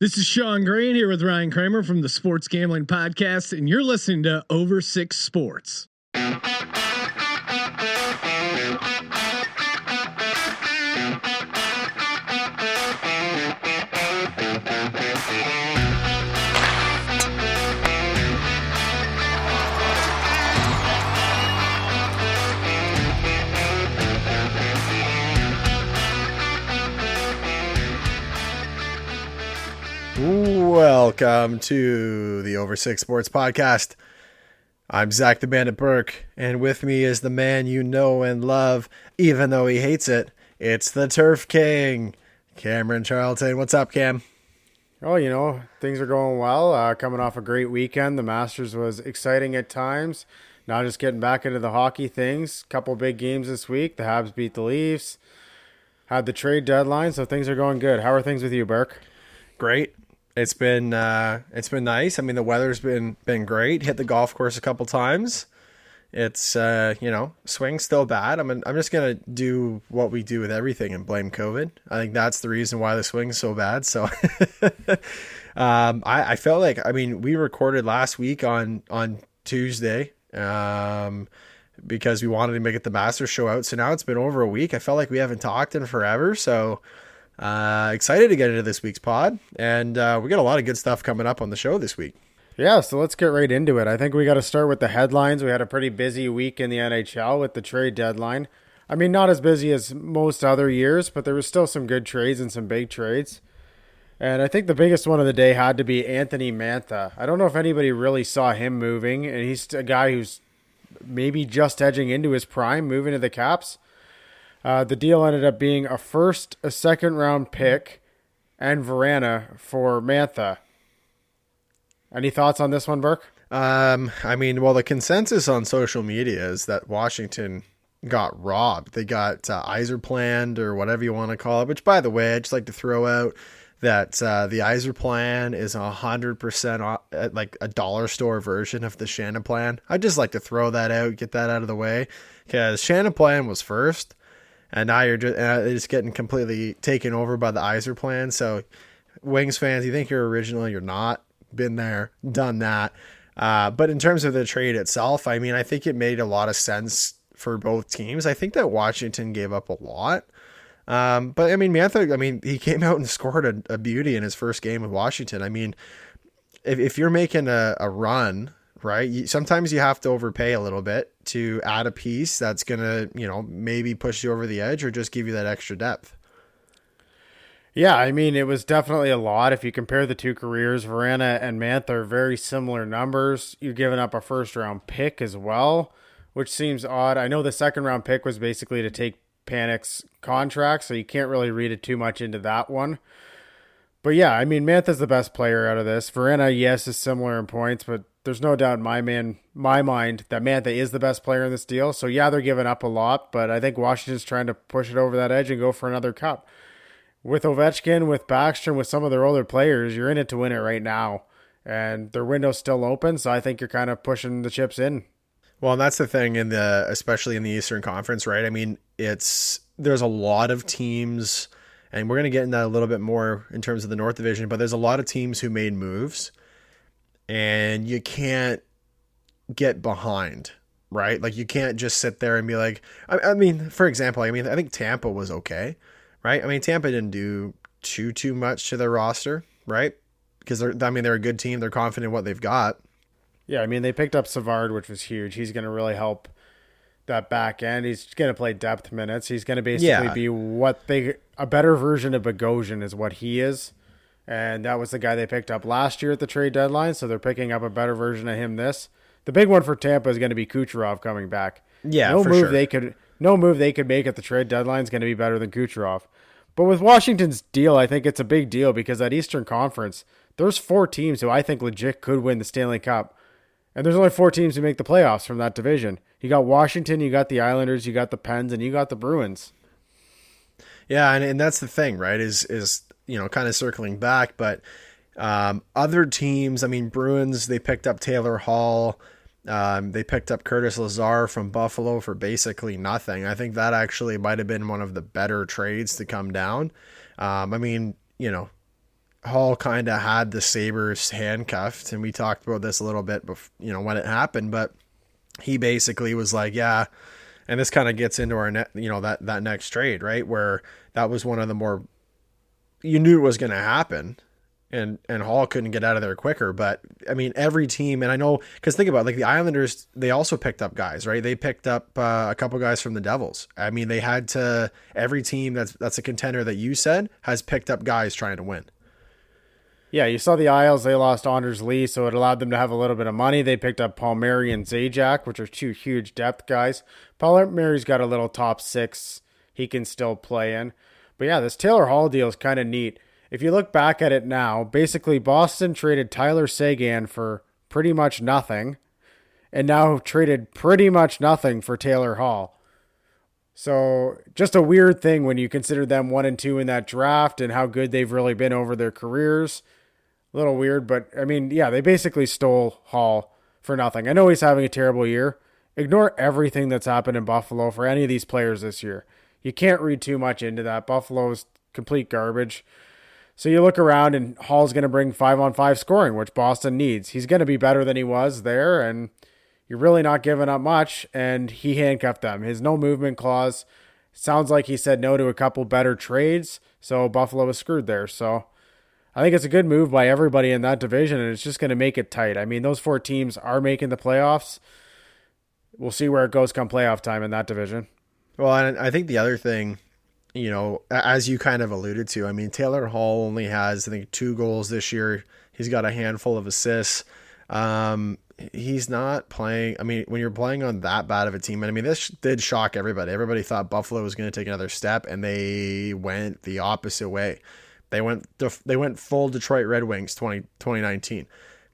This is Sean Green here with Ryan Kramer from the Sports Gambling Podcast, and you're listening to Over Six Sports. Welcome to the Over Six Sports Podcast. I'm Zach the Bandit Burke, and with me is the man you know and love, even though he hates it. It's the Turf King, Cameron Charlton. What's up, Cam? Oh, you know, things are going well. Uh, coming off a great weekend. The Masters was exciting at times. Now just getting back into the hockey things. Couple big games this week. The Habs beat the Leafs. Had the trade deadline, so things are going good. How are things with you, Burke? Great. It's been uh, it's been nice. I mean, the weather's been been great. Hit the golf course a couple times. It's uh, you know, swing still bad. I'm I'm just gonna do what we do with everything and blame COVID. I think that's the reason why the swing's so bad. So, um, I I felt like I mean we recorded last week on on Tuesday. Um, because we wanted to make it the master show out. So now it's been over a week. I felt like we haven't talked in forever. So uh, excited to get into this week's pod, and uh, we got a lot of good stuff coming up on the show this week. Yeah, so let's get right into it. I think we got to start with the headlines. We had a pretty busy week in the NHL with the trade deadline. I mean, not as busy as most other years, but there was still some good trades and some big trades. And I think the biggest one of the day had to be Anthony Mantha. I don't know if anybody really saw him moving, and he's a guy who's maybe just edging into his prime, moving to the Caps. Uh, the deal ended up being a first, a second round pick, and Vrana for Mantha. Any thoughts on this one, Burke? Um, I mean, well, the consensus on social media is that Washington got robbed. They got uh, Yzerplan or whatever you want to call it. Which, by the way, I just like to throw out that uh, the plan is a hundred percent like a dollar store version of the Shannon Shanaplan. I just like to throw that out, get that out of the way, because Shannon Shanaplan was first, and now you're just uh, it's getting completely taken over by the Yzerplan. So, Wings fans, you think you're original, you're not. Been there, done that. Uh, but in terms of the trade itself, I mean, I think it made a lot of sense for both teams. I think that Washington gave up a lot. Um, but I mean, Mantha, I mean, he came out and scored a, a, beauty in his first game with Washington. I mean, if, if you're making a, a run, right, you, sometimes you have to overpay a little bit to add a piece that's going to, you know, maybe push you over the edge or just give you that extra depth. Yeah, I mean, it was definitely a lot. If you compare the two careers, Vrana and Mantha are very similar numbers. You're giving up a first round pick as well, which seems odd. I know the second round pick was basically to take Panik's contract, so you can't really read it too much into that one. But yeah, I mean, Mantha's the best player out of this. Vrana, yes, is similar in points, but there's no doubt in my man, my mind that Mantha is the best player in this deal. So yeah, they're giving up a lot, but I think Washington's trying to push it over that edge and go for another cup. With Ovechkin, with Backstrom, with some of their older players, you're in it to win it right now, and their window's still open. So I think you're kind of pushing the chips in. Well, and that's the thing in the especially in the Eastern Conference, right? I mean, it's there's a lot of teams and we're going to get into that a little bit more in terms of the North Division, but there's a lot of teams who made moves and you can't get behind, right? Like you can't just sit there and be like, I, I mean, for example, I mean, I think Tampa was okay, right? I mean, Tampa didn't do too too much to their roster, right? Because they're, I mean, they're a good team. They're confident in what they've got. Yeah, I mean they picked up Savard, which was huge. He's going to really help that back end. He's going to play depth minutes. He's going to basically yeah. be what they a better version of Bogosian is what he is, and that was the guy they picked up last year at the trade deadline. So they're picking up a better version of him. This the big one for Tampa is going to be Kucherov coming back. Yeah, no move sure. they could no move they could make at the trade deadline is going to be better than Kucherov. But with Washington's deal, I think it's a big deal because that Eastern Conference, there's four teams who I think legit could win the Stanley Cup and there's only four teams who make the playoffs from that division. You got Washington, you got the Islanders, you got the Pens, and you got the Bruins. Yeah, and, and that's the thing, right? Is is you know kind of circling back, but um, other teams. I mean, Bruins they picked up Taylor Hall. Um, they picked up Curtis Lazar from Buffalo for basically nothing. I think that actually might have been one of the better trades to come down. Um, I mean, you know, Hall kind of had the Sabres handcuffed, and we talked about this a little bit, before, you know, when it happened. But he basically was like, "Yeah," and this kind of gets into our net, you know, that that next trade, right? Where that was one of the more you knew it was going to happen, and and Hall couldn't get out of there quicker. But I mean, every team, and I know because think about it, like the Islanders, they also picked up guys, right? They picked up uh, a couple guys from the Devils. I mean, they had to. Every team that's that's a contender that you said has picked up guys trying to win. Yeah, you saw the Isles. They lost Anders Lee, so it allowed them to have a little bit of money. They picked up Palmieri and Zajac, which are two huge depth guys. Palmieri's got a little top six he can still play in. But yeah, this Taylor Hall deal is kind of neat. If you look back at it now, basically Boston traded Tyler Seguin for pretty much nothing, and now traded pretty much nothing for Taylor Hall. So just a weird thing when you consider them one and two in that draft and how good they've really been over their careers a little weird, but I mean, yeah, they basically stole Hall for nothing. I know he's having a terrible year. Ignore everything that's happened in Buffalo for any of these players this year. You can't read too much into that. Buffalo's complete garbage. So you look around and Hall's going to bring 5 on 5 scoring, which Boston needs. He's going to be better than he was there and you're really not giving up much and he handcuffed them. His no movement clause sounds like he said no to a couple better trades, so Buffalo was screwed there. So I think it's a good move by everybody in that division, and it's just going to make it tight. I mean, those four teams are making the playoffs. We'll see where it goes come playoff time in that division. Well, and I think the other thing, you know, as you kind of alluded to, I mean, Taylor Hall only has, I think, two goals this year. He's got a handful of assists. Um, he's not playing. I mean, when you're playing on that bad of a team, and I mean, this did shock everybody. Everybody thought Buffalo was going to take another step, and they went the opposite way. They went they went full Detroit Red Wings 20, 2019.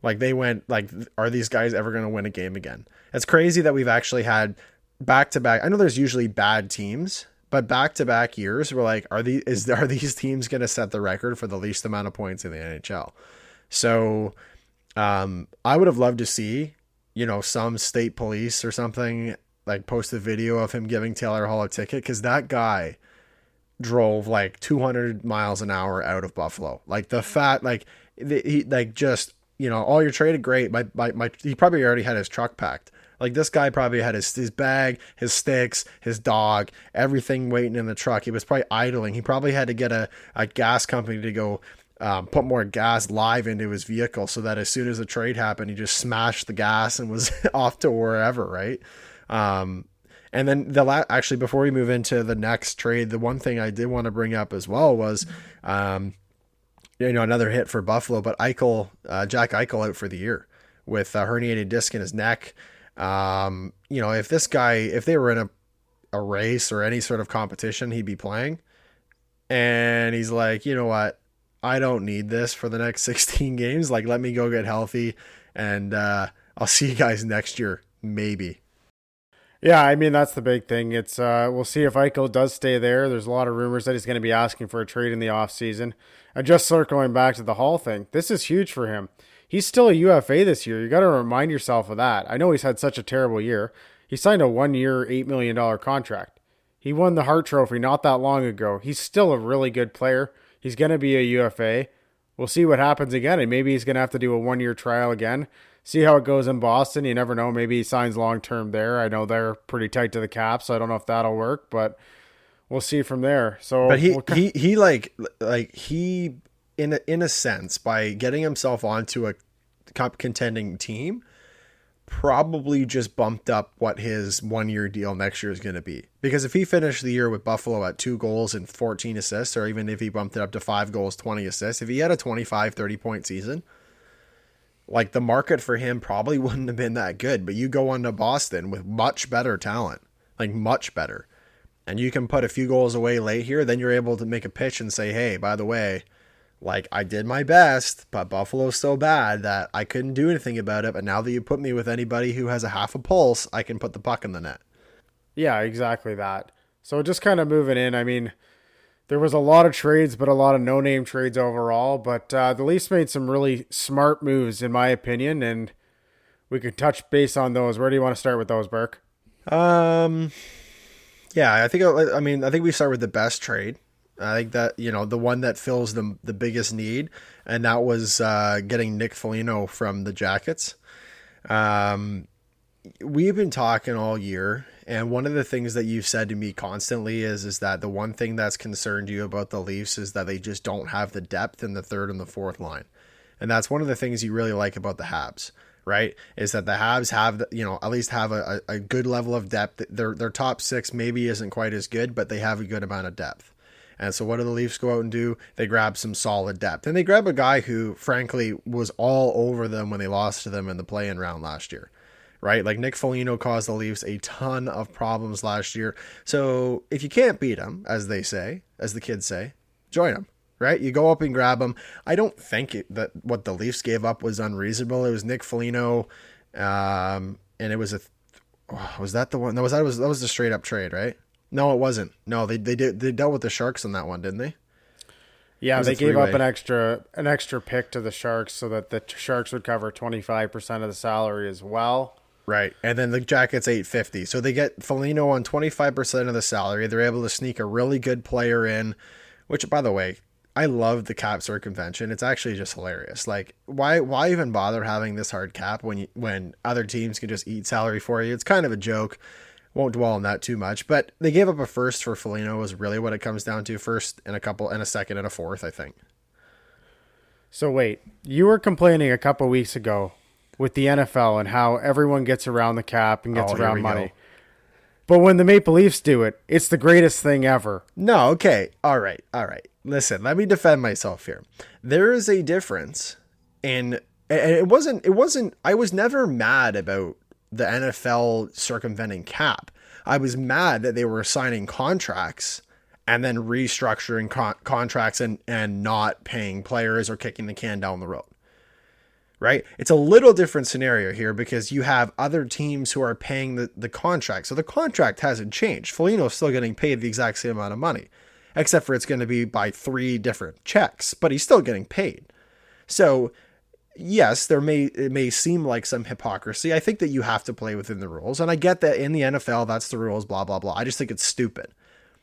Like they went like are these guys ever going to win a game again? It's crazy that we've actually had back to back. I know there's usually bad teams, but back to back years we're like are these is are these teams going to set the record for the least amount of points in the NHL? So um I would have loved to see, you know, some state police or something like post a video of him giving Taylor Hall a ticket cuz that guy drove like 200 miles an hour out of Buffalo. Like the fat, like the, he, like just you know, all your traded, great. My, my, my, he probably already had his truck packed. Like this guy probably had his his bag, his sticks, his dog, everything waiting in the truck. He was probably idling. He probably had to get a, a gas company to go um, put more gas live into his vehicle so that as soon as the trade happened, he just smashed the gas and was off to wherever, right? Um, and then the la- actually before we move into the next trade, the one thing I did want to bring up as well was, um, you know, another hit for Buffalo, but Eichel, uh, Jack Eichel out for the year with a herniated disc in his neck. Um, you know, if this guy, if they were in a, a race or any sort of competition, he'd be playing. And he's like, you know what? I don't need this for the next 16 games. Like, let me go get healthy and uh, I'll see you guys next year, maybe. Yeah, I mean that's the big thing. It's uh, we'll see if Eichel does stay there. There's a lot of rumors that he's going to be asking for a trade in the off offseason. And just circling back to the Hall thing, this is huge for him. He's still a UFA this year. You got to remind yourself of that. I know he's had such a terrible year. He signed a one-year, eight million dollar contract. He won the Hart Trophy not that long ago. He's still a really good player. He's going to be a UFA. We'll see what happens again, and maybe he's going to have to do a one-year trial again see how it goes in Boston. You never know. Maybe he signs long term there. I know they're pretty tight to the cap, so I don't know if that'll work, but we'll see from there. So, but he we'll... he he like like he in a, in a sense by getting himself onto a contending team probably just bumped up what his one year deal next year is going to be. Because if he finished the year with Buffalo at two goals and 14 assists, or even if he bumped it up to five goals, 20 assists, if he had a 25, 30 point season, like the market for him probably wouldn't have been that good. But you go on to Boston with much better talent, like much better, and you can put a few goals away late here. Then you're able to make a pitch and say, hey, by the way, like I did my best, but Buffalo's so bad that I couldn't do anything about it. But now that you put me with anybody who has a half a pulse, I can put the puck in the net. Yeah, exactly that. So just kind of moving in. I mean, there was a lot of trades, but a lot of no name trades overall. But uh, the Leafs made some really smart moves, in my opinion, and we could touch base on those. Where do you want to start with those, Burke? Um, yeah, I think I mean I think we start with the best trade, I think that you know the one that fills the the biggest need, and that was uh, getting Nick Foligno from the Jackets. Um, we've been talking all year, and one of the things that you've said to me constantly is is that the one thing that's concerned you about the Leafs is that they just don't have the depth in the third and the fourth line, and that's one of the things you really like about the Habs right? Is that the Habs have, you know, at least have a, a good level of depth. Their their top six maybe isn't quite as good, but they have a good amount of depth. And so what do the Leafs go out and do? They grab some solid depth. And they grab a guy who, frankly, was all over them when they lost to them in the play-in round last year. Right? Like Nick Foligno caused the Leafs a ton of problems last year. So if you can't beat them, as they say, as the kids say, join them Right? You go up and grab him. I don't think it, that what the Leafs gave up was unreasonable. It was Nick Foligno, um, and it was a. Oh, was that the one? That was that was that was the straight up trade, right? No, it wasn't. No, they they did they dealt with the Sharks on that one, didn't they? Yeah, they gave up an extra an extra pick to the Sharks so that the Sharks would cover twenty five percent of the salary as well. Right, and then the Jackets eight fifty, so they get Foligno on twenty five percent of the salary. They're able to sneak a really good player in, which by the way, I love the cap circumvention. It's actually just hilarious. Like, why why even bother having this hard cap when you, when other teams can just eat salary for you? It's kind of a joke won't dwell on that too much. But they gave up a first for Foligno was really what it comes down to. First and a couple and a second and a fourth, I think. So wait, you were complaining a couple weeks ago with the NFL and how everyone gets around the cap and gets oh, around money. Go. But when the Maple Leafs do it, it's the greatest thing ever. No, okay. All right. All right. Listen, let me defend myself here. There is a difference in and it wasn't it wasn't I was never mad about the NFL circumventing cap. I was mad that they were signing contracts and then restructuring con- contracts and, and not paying players or kicking the can down the road. Right? It's a little different scenario here because you have other teams who are paying the, the contract. So the contract hasn't changed. Foligno's still getting paid the exact same amount of money, except for it's going to be by three different checks, but he's still getting paid. So yes, there may it may seem like some hypocrisy. I think that you have to play within the rules, and I get that in the NFL that's the rules. Blah blah blah. I just think it's stupid.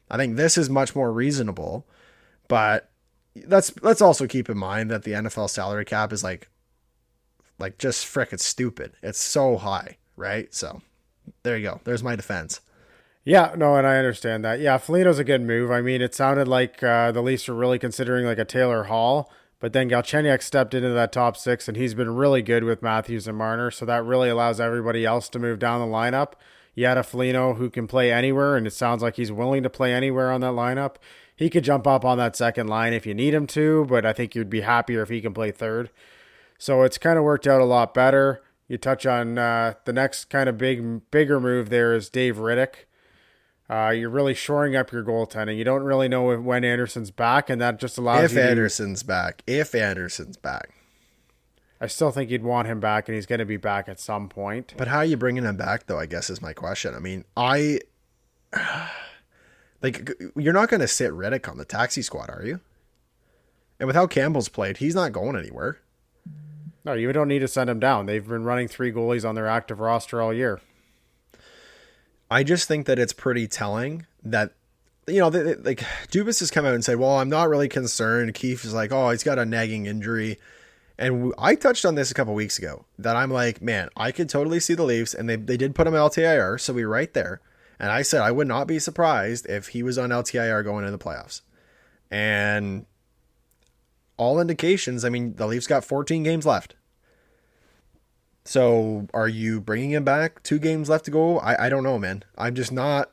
I think this is much more reasonable, but let's let's also keep in mind that the NFL salary cap is like like just frickin' stupid. It's so high, right? So there you go. There's my defense. Yeah, no, and I understand that. Yeah, Foligno's a good move. I mean, it sounded like uh, the Leafs were really considering like a Taylor Hall but then Galchenyuk stepped into that top six, and he's been really good with Matthews and Marner. So that really allows everybody else to move down the lineup. You had a Foligno who can play anywhere, and it sounds like he's willing to play anywhere on that lineup. He could jump up on that second line if you need him to, but I think you'd be happier if he can play third. So it's kind of worked out a lot better. You touch on uh, the next kind of big, bigger move there is Dave Rittich. Uh, you're really shoring up your goaltending. You don't really know when Anderson's back, and that just allows if Anderson's to... back. If Anderson's back, I still think you'd want him back, and he's going to be back at some point. But how are you bringing him back, though? I guess is my question. I mean, I like you're not going to sit Rittich on the taxi squad, are you? And with how Campbell's played, he's not going anywhere. No, you don't need to send him down. They've been running three goalies on their active roster all year. I just think that it's pretty telling that you know, they, they, like Dubas has come out and said, "Well, I'm not really concerned." Keefe is like, "Oh, he's got a nagging injury," and I touched on this a couple weeks ago. That I'm like, man, I could totally see the Leafs, and they they did put him LTIR, so we right there. And I said I would not be surprised if he was on LTIR going into the playoffs. And all indications, I mean, the Leafs got 14 games left. So are you bringing him back? Two games left to go. I, I don't know, man. I'm just not.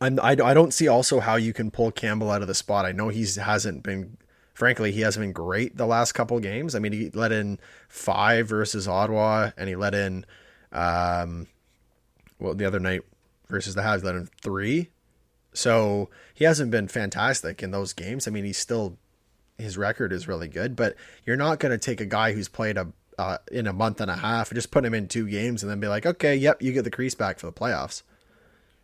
I'm, I, I don't see also how you can pull Campbell out of the spot. I know he hasn't been, frankly, he hasn't been great the last couple games. I mean, he let in five versus Ottawa, and he let in, um, well, the other night versus the Habs, let in three. So he hasn't been fantastic in those games. I mean, he's still, his record is really good, but you're not going to take a guy who's played a uh, in a month and a half, just put him in two games and then be like, okay, yep, you get the crease back for the playoffs.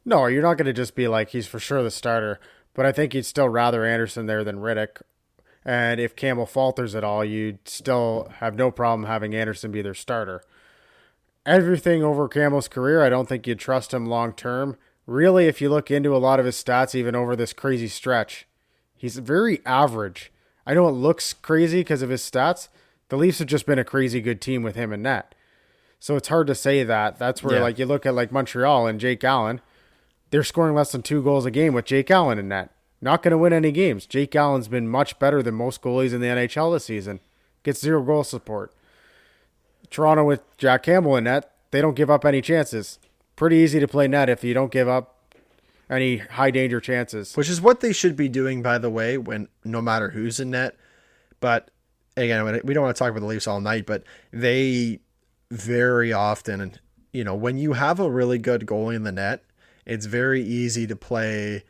No, you're not going to just be like he's for sure the starter, but I think you'd still rather Anderson there than Rittich. And if Campbell falters at all, you'd still have no problem having Anderson be their starter. Everything over Campbell's career, I don't think you'd trust him long term. Really, if you look into a lot of his stats, even over this crazy stretch, He's very average. I know it looks crazy because of his stats. The Leafs have just been a crazy good team with him and net. So it's hard to say that. That's where Yeah. like you look at like Montreal and Jake Allen, they're scoring less than two goals a game with Jake Allen in net. Not going to win any games. Jake Allen's been much better than most goalies in the NHL this season. Gets zero goal support. Toronto with Jack Campbell in net, they don't give up any chances. Pretty easy to play net if you don't give up any high danger chances. which is what they should be doing, by the way, when no matter who's in net. But again, we don't want to talk about the Leafs all night, but they very often, you know, when you have a really good goalie in the net, it's very easy to play.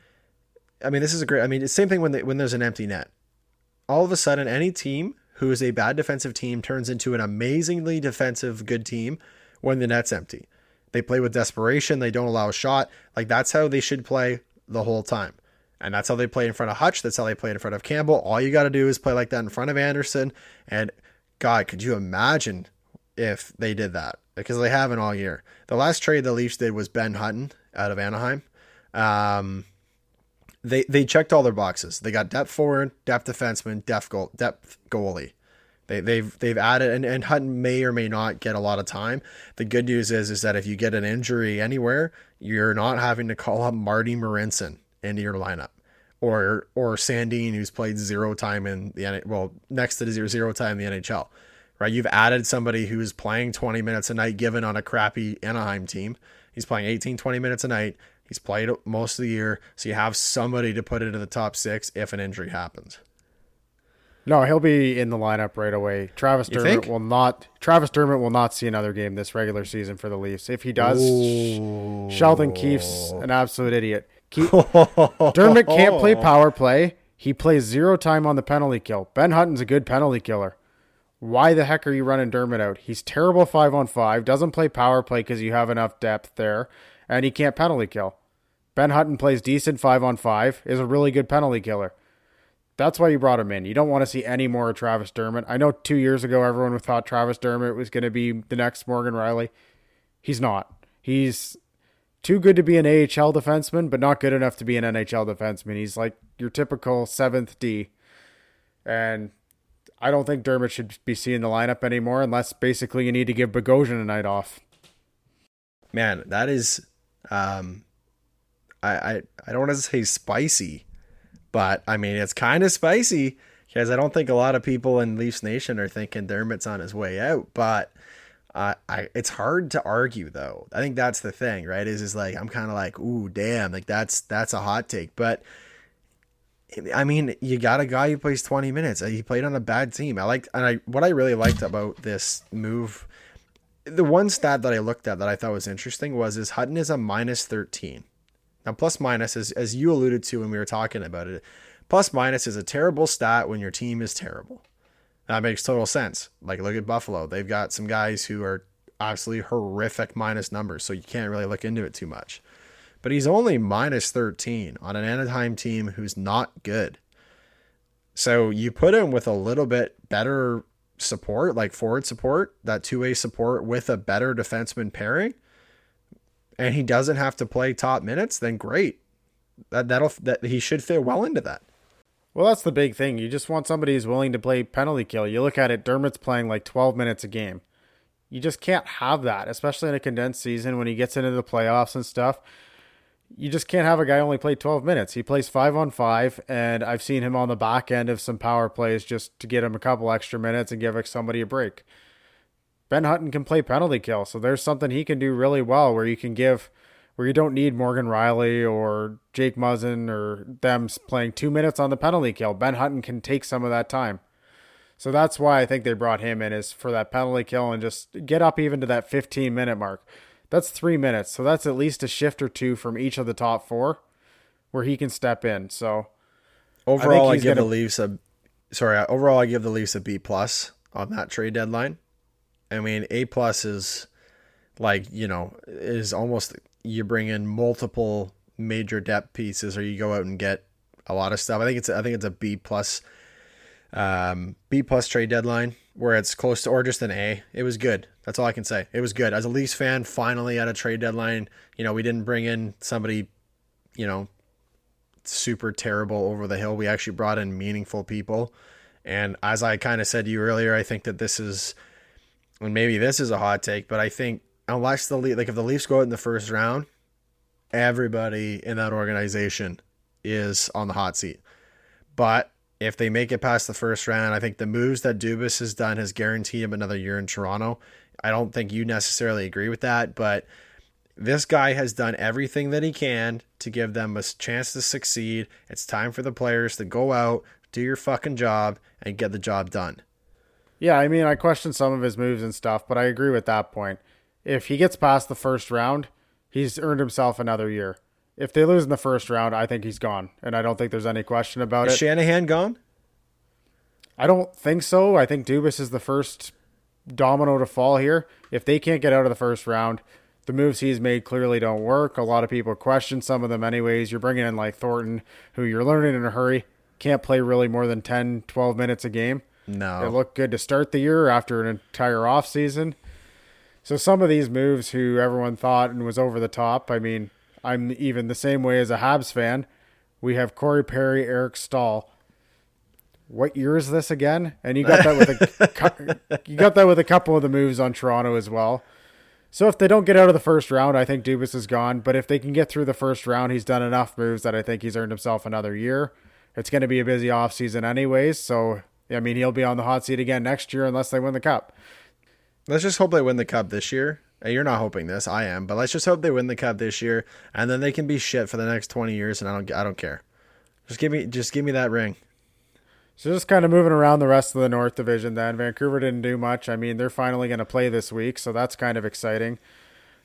I mean, this is a great. I mean, it's the same thing when they, when there's an empty net. All of a sudden, any team who is a bad defensive team turns into an amazingly defensive good team when the net's empty. They play with desperation. They don't allow a shot. Like that's how they should play the whole time. And that's how they play in front of Hutch. That's how they play in front of Campbell. All you got to do is play like that in front of Anderson. And God, could you imagine if they did that? Because they haven't all year. The last trade the Leafs did was Ben Hutton out of Anaheim. Um, they they checked all their boxes. They got depth forward, depth defenseman, depth goal, depth goalie. They, they've they've added and, and Hutton may or may not get a lot of time. The good news is is that if you get an injury anywhere, you're not having to call up Marty Marincin into your lineup, or or Sandin who's played zero time in the N- well next to the zero zero time in the NHL. Right, you've added somebody who's playing 20 minutes a night given on a crappy Anaheim team. He's playing 18 20 minutes a night. He's played most of the year, so you have somebody to put into the top six if an injury happens. No, he'll be in the lineup right away. Travis You Dermott think? will not. Travis Dermott will not see another game this regular season for the Leafs. If he does, Sheldon Keefe's an absolute idiot. Keep, Dermott can't play oh. power play. He plays zero time on the penalty kill. Ben Hutton's a good penalty killer. Why the heck are you running Dermott out? He's terrible five on five. Doesn't play power play because you have enough depth there, and he can't penalty kill. Ben Hutton plays decent five on five. Is a really good penalty killer. That's why you brought him in. You don't want to see any more of Travis Dermott. I know two years ago everyone thought Travis Dermott was going to be the next Morgan Rielly. He's not. He's too good to be an AHL defenseman, but not good enough to be an NHL defenseman. He's like your typical seventh D. And I don't think Dermott should be seeing the lineup anymore unless basically you need to give Bogosian a night off. Man, that is um I I, I don't want to say spicy, but I mean it's kind of spicy because I don't think a lot of people in Leafs Nation are thinking Dermott's on his way out, but uh, I it's hard to argue though. I think that's the thing, right? Is is like I'm kind of like, ooh, damn, like that's that's a hot take, but I mean, you got a guy who plays 20 minutes. He played on a bad team. I like, and I what I really liked about this move, the one stat that I looked at that I thought was interesting was is Hutton is a minus 13. Now, plus minus, as as you alluded to when we were talking about it, plus minus is a terrible stat when your team is terrible. That makes total sense. Like look at Buffalo; they've got some guys who are absolutely horrific minus numbers, so you can't really look into it too much but he's only minus 13 on an Anaheim team who's not good. So you put him with a little bit better support, like forward support, that two way support with a better defenseman pairing, and he doesn't have to play top minutes, then great. That that'll that he should fit well into that. Well, that's the big thing. You just want somebody who's willing to play penalty kill. You look at it, Dermott's playing like 12 minutes a game. You just can't have that, especially in a condensed season when he gets into the playoffs and stuff. You just can't have a guy only play 12 minutes. He plays five on five, and I've seen him on the back end of some power plays just to get him a couple extra minutes and give somebody a break. Ben Hutton can play penalty kill, so there's something he can do really well where you can give where you don't need Morgan Rielly or Jake Muzzin or them playing two minutes on the penalty kill. Ben Hutton can take some of that time. So that's why I think they brought him in is for that penalty kill and just get up even to that 15 minute mark. That's three minutes. So that's at least a shift or two from each of the top four where he can step in. So Overall, I, he's give gonna- the Leafs a sorry. Overall, I give the Leafs a B plus on that trade deadline. I mean, A plus is like you know is almost you bring in multiple major depth pieces, or you go out and get a lot of stuff. I think it's I think it's a B plus, um, B plus trade deadline where it's close to or just an A. It was good. That's all I can say. It was good as a Leafs fan. Finally, at a trade deadline, you know, we didn't bring in somebody, you know, super terrible over the hill. We actually brought in meaningful people. And as I kind of said to you earlier, I think that this is, and maybe this is a hot take, but I think unless the like if the Leafs go out in the first round, everybody in that organization is on the hot seat. But if they make it past the first round, I think the moves that Dubas has done has guaranteed him another year in Toronto. I don't think you necessarily agree with that, but this guy has done everything that he can to give them a chance to succeed. It's time for the players to go out, do your fucking job, and get the job done. Yeah, I mean, I question some of his moves and stuff, but I agree with that point. If he gets past the first round, he's earned himself another year. If they lose in the first round, I think he's gone, and I don't think there's any question about Is it. Shanahan gone? I don't think so. I think Dubas is the first domino to fall here. If they can't get out of the first round, the moves he's made clearly don't work. A lot of people question some of them anyways. You're bringing in like Thornton, who you're learning in a hurry, can't play really more than 10, 12 minutes a game. No. It looked good to start the year after an entire off season. So some of these moves who everyone thought and was over the top, I mean, I'm even the same way as a Habs fan. We have Corey Perry, Eric Staal. What year is this again? And you got that with a you got that with a couple of the moves on Toronto as well. So if they don't get out of the first round, I think Dubas is gone. But if they can get through the first round, he's done enough moves that I think he's earned himself another year. It's going to be a busy offseason anyways, so I mean he'll be on the hot seat again next year unless they win the cup. Let's just hope they win the cup this year. You're not hoping this, I am, but let's just hope they win the cup this year, and then they can be shit for the next 20 years, and I don't, I don't care. Just give me, just give me that ring. So just kind of moving around the rest of the North Division. Then Vancouver didn't do much. I mean, they're finally going to play this week, so that's kind of exciting.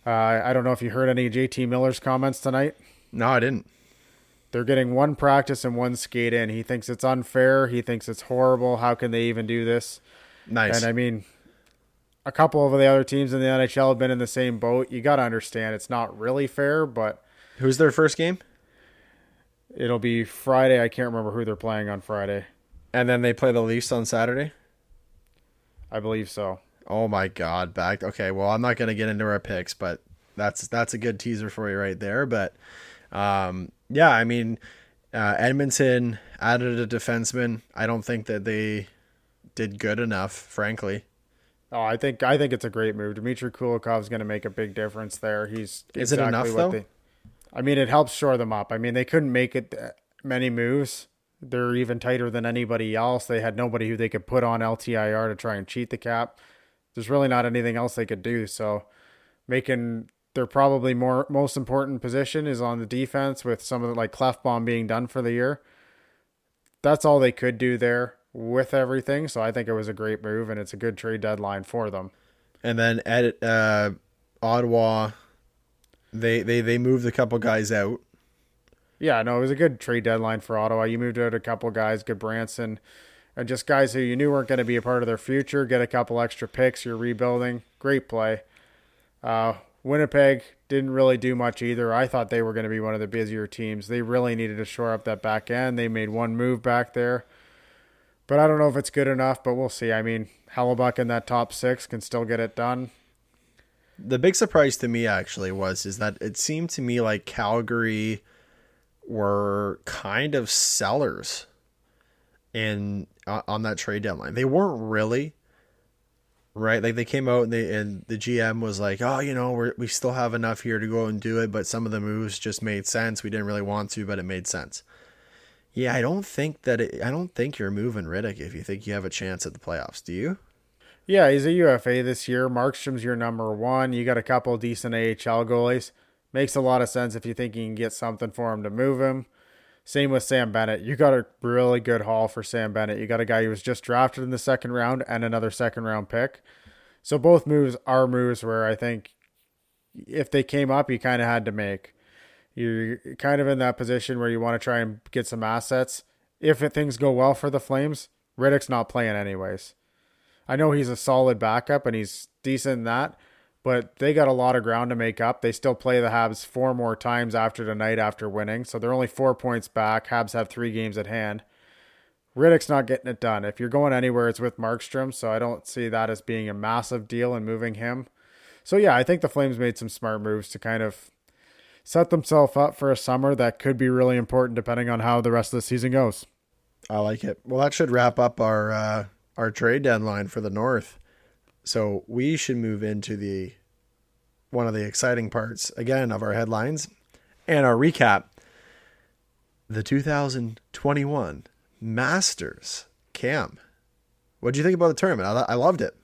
Uh, I don't know if you heard any JT Miller's comments tonight. No, I didn't. They're getting one practice and one skate in. He thinks it's unfair. He thinks it's horrible. How can they even do this? Nice. And I mean, a couple of the other teams in the NHL have been in the same boat. You got to understand it's not really fair, but Who's their first game? it'll be Friday. I can't remember who they're playing on Friday. And then they play the Leafs on Saturday. I believe so. Oh my God! Back. Okay. Well, I'm not going to get into our picks, but that's that's a good teaser for you right there. But um, yeah, I mean, uh, Edmonton added a defenseman. I don't think that they did good enough, frankly. Oh, I think I think it's a great move. Dmitry Kulikov's going to make a big difference there. He's Is it enough, though? They, I mean, it helps shore them up. I mean, they couldn't make it many moves. They're even tighter than anybody else. They had nobody who they could put on LTIR to try and cheat the cap. There's really not anything else they could do. So, making their probably more most important position is on the defense with some of the like Klefbom being done for the year. That's all they could do there with everything. So I think it was a great move and it's a good trade deadline for them. And then at uh, Ottawa, they they they moved a couple guys out. Yeah, no, it was a good trade deadline for Ottawa. You moved out a couple guys, Gudbranson, and just guys who you knew weren't going to be a part of their future. Get a couple extra picks. You're rebuilding. Great play. Uh, Winnipeg didn't really do much either. I thought they were going to be one of the busier teams. They really needed to shore up that back end. They made one move back there. But I don't know if it's good enough, but we'll see. I mean, Hellebuyck in that top six can still get it done. The big surprise to me actually was is that it seemed to me like Calgary were kind of sellers in uh, on that trade deadline. They weren't really right. Like they came out and they and the GM was like, "Oh, you know, we we still have enough here to go and do it, but some of the moves just made sense. We didn't really want to, but it made sense." Yeah, I don't think that it, I don't think you're moving Rittich if you think you have a chance at the playoffs. Do you? Yeah, he's a UFA this year. Markstrom's your number one. You got a couple decent AHL goalies. Makes a lot of sense if you think you can get something for him to move him. Same with Sam Bennett. You got a really good haul for Sam Bennett. You got a guy who was just drafted in the second round and another second round pick. So both moves are moves where I think if they came up, you kind of had to make. You're kind of in that position where you want to try and get some assets. If it, things go well for the Flames, Rittich's not playing anyways. I know he's a solid backup and he's decent in that, but they got a lot of ground to make up. They still play the Habs four more times after tonight after winning, so they're only four points back. Habs have three games at hand. Rittich's not getting it done. If you're going anywhere, it's with Markstrom, so I don't see that as being a massive deal in moving him. So yeah, I think the Flames made some smart moves to kind of set themselves up for a summer that could be really important depending on how the rest of the season goes. I like it. Well, that should wrap up our uh, our trade deadline for the North. So we should move into the one of the exciting parts again of our headlines and our recap. The 2021 Masters Cam. What do you think about the tournament? I, I loved it.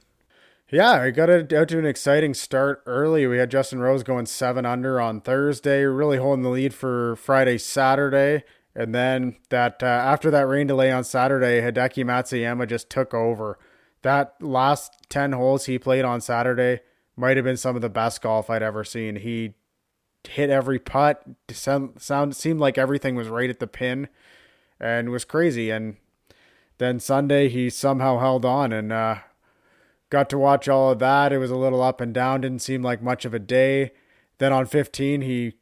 Yeah, I got out to an exciting start early. We had Justin Rose going seven under on Thursday, really holding the lead for Friday, Saturday. And then that uh, after that rain delay on Saturday, Hideki Matsuyama just took over. That last 10 holes he played on Saturday might have been some of the best golf I'd ever seen. He hit every putt, sound, sound seemed like everything was right at the pin and was crazy. And then Sunday he somehow held on and uh, got to watch all of that. It was a little up and down, didn't seem like much of a day. Then on 15 he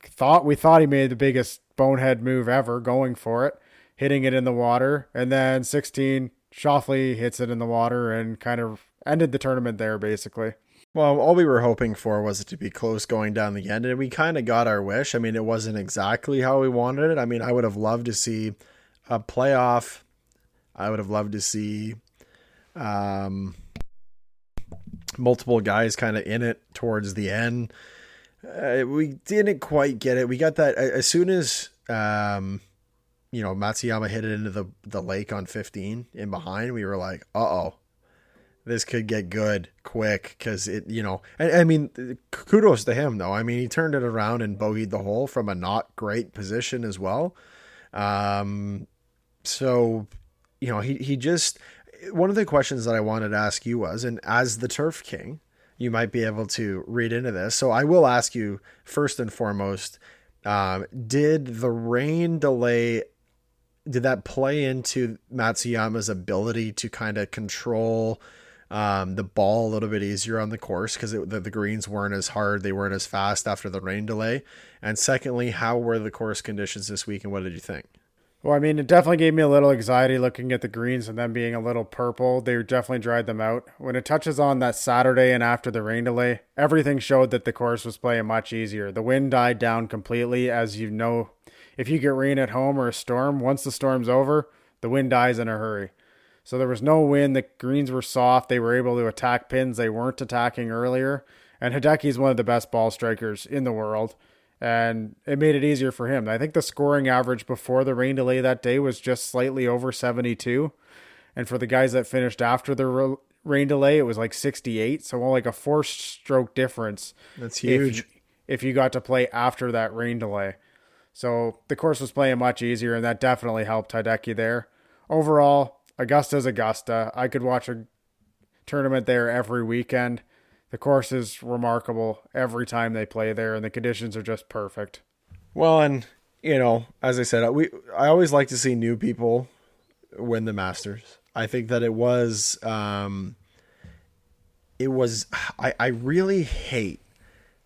thought we thought he made the biggest bonehead move ever going for it, hitting it in the water. And then 16, Schauffele hits it in the water and kind of ended the tournament there, basically. Well, all we were hoping for was it to be close going down the end, and we kind of got our wish. I mean, it wasn't exactly how we wanted it. I mean, I would have loved to see a playoff. I would have loved to see um, multiple guys kind of in it towards the end. Uh, we didn't quite get it. We got that as soon as um, you know Matsuyama hit it into the the lake on 15 in behind. We were like, uh oh, this could get good quick because it you know. And, I mean, kudos to him though. I mean, he turned it around and bogeyed the hole from a not great position as well. Um, so you know, he he just one of the questions that I wanted to ask you was, and as the turf king you might be able to read into this. So I will ask you first and foremost, um, did the rain delay did that play into Matsuyama's ability to kind of control um, the ball a little bit easier on the course because the, the greens weren't as hard, they weren't as fast after the rain delay? And secondly, how were the course conditions this week, and what did you think? Well, I mean, it definitely gave me a little anxiety looking at the greens and them being a little purple. They definitely dried them out. When it touches on that Saturday and after the rain delay, everything showed that the course was playing much easier. The wind died down completely, as you know. If you get rain at home or a storm, once the storm's over, the wind dies in a hurry. So there was no wind. The greens were soft. They were able to attack pins they weren't attacking earlier. And Hideki is one of the best ball strikers in the world and it made it easier for him. I think the scoring average before the rain delay that day was just slightly over 72. And for the guys that finished after the rain delay, it was like 68. So, like a four stroke difference. That's huge. If, if you got to play after that rain delay. So, the course was playing much easier, and that definitely helped Hideki there. Overall, Augusta's Augusta. I could watch a tournament there every weekend the course is remarkable every time they play there, and the conditions are just perfect. Well, and you know, as I said, we I always like to see new people win the Masters. I think that it was um, it was I I really hate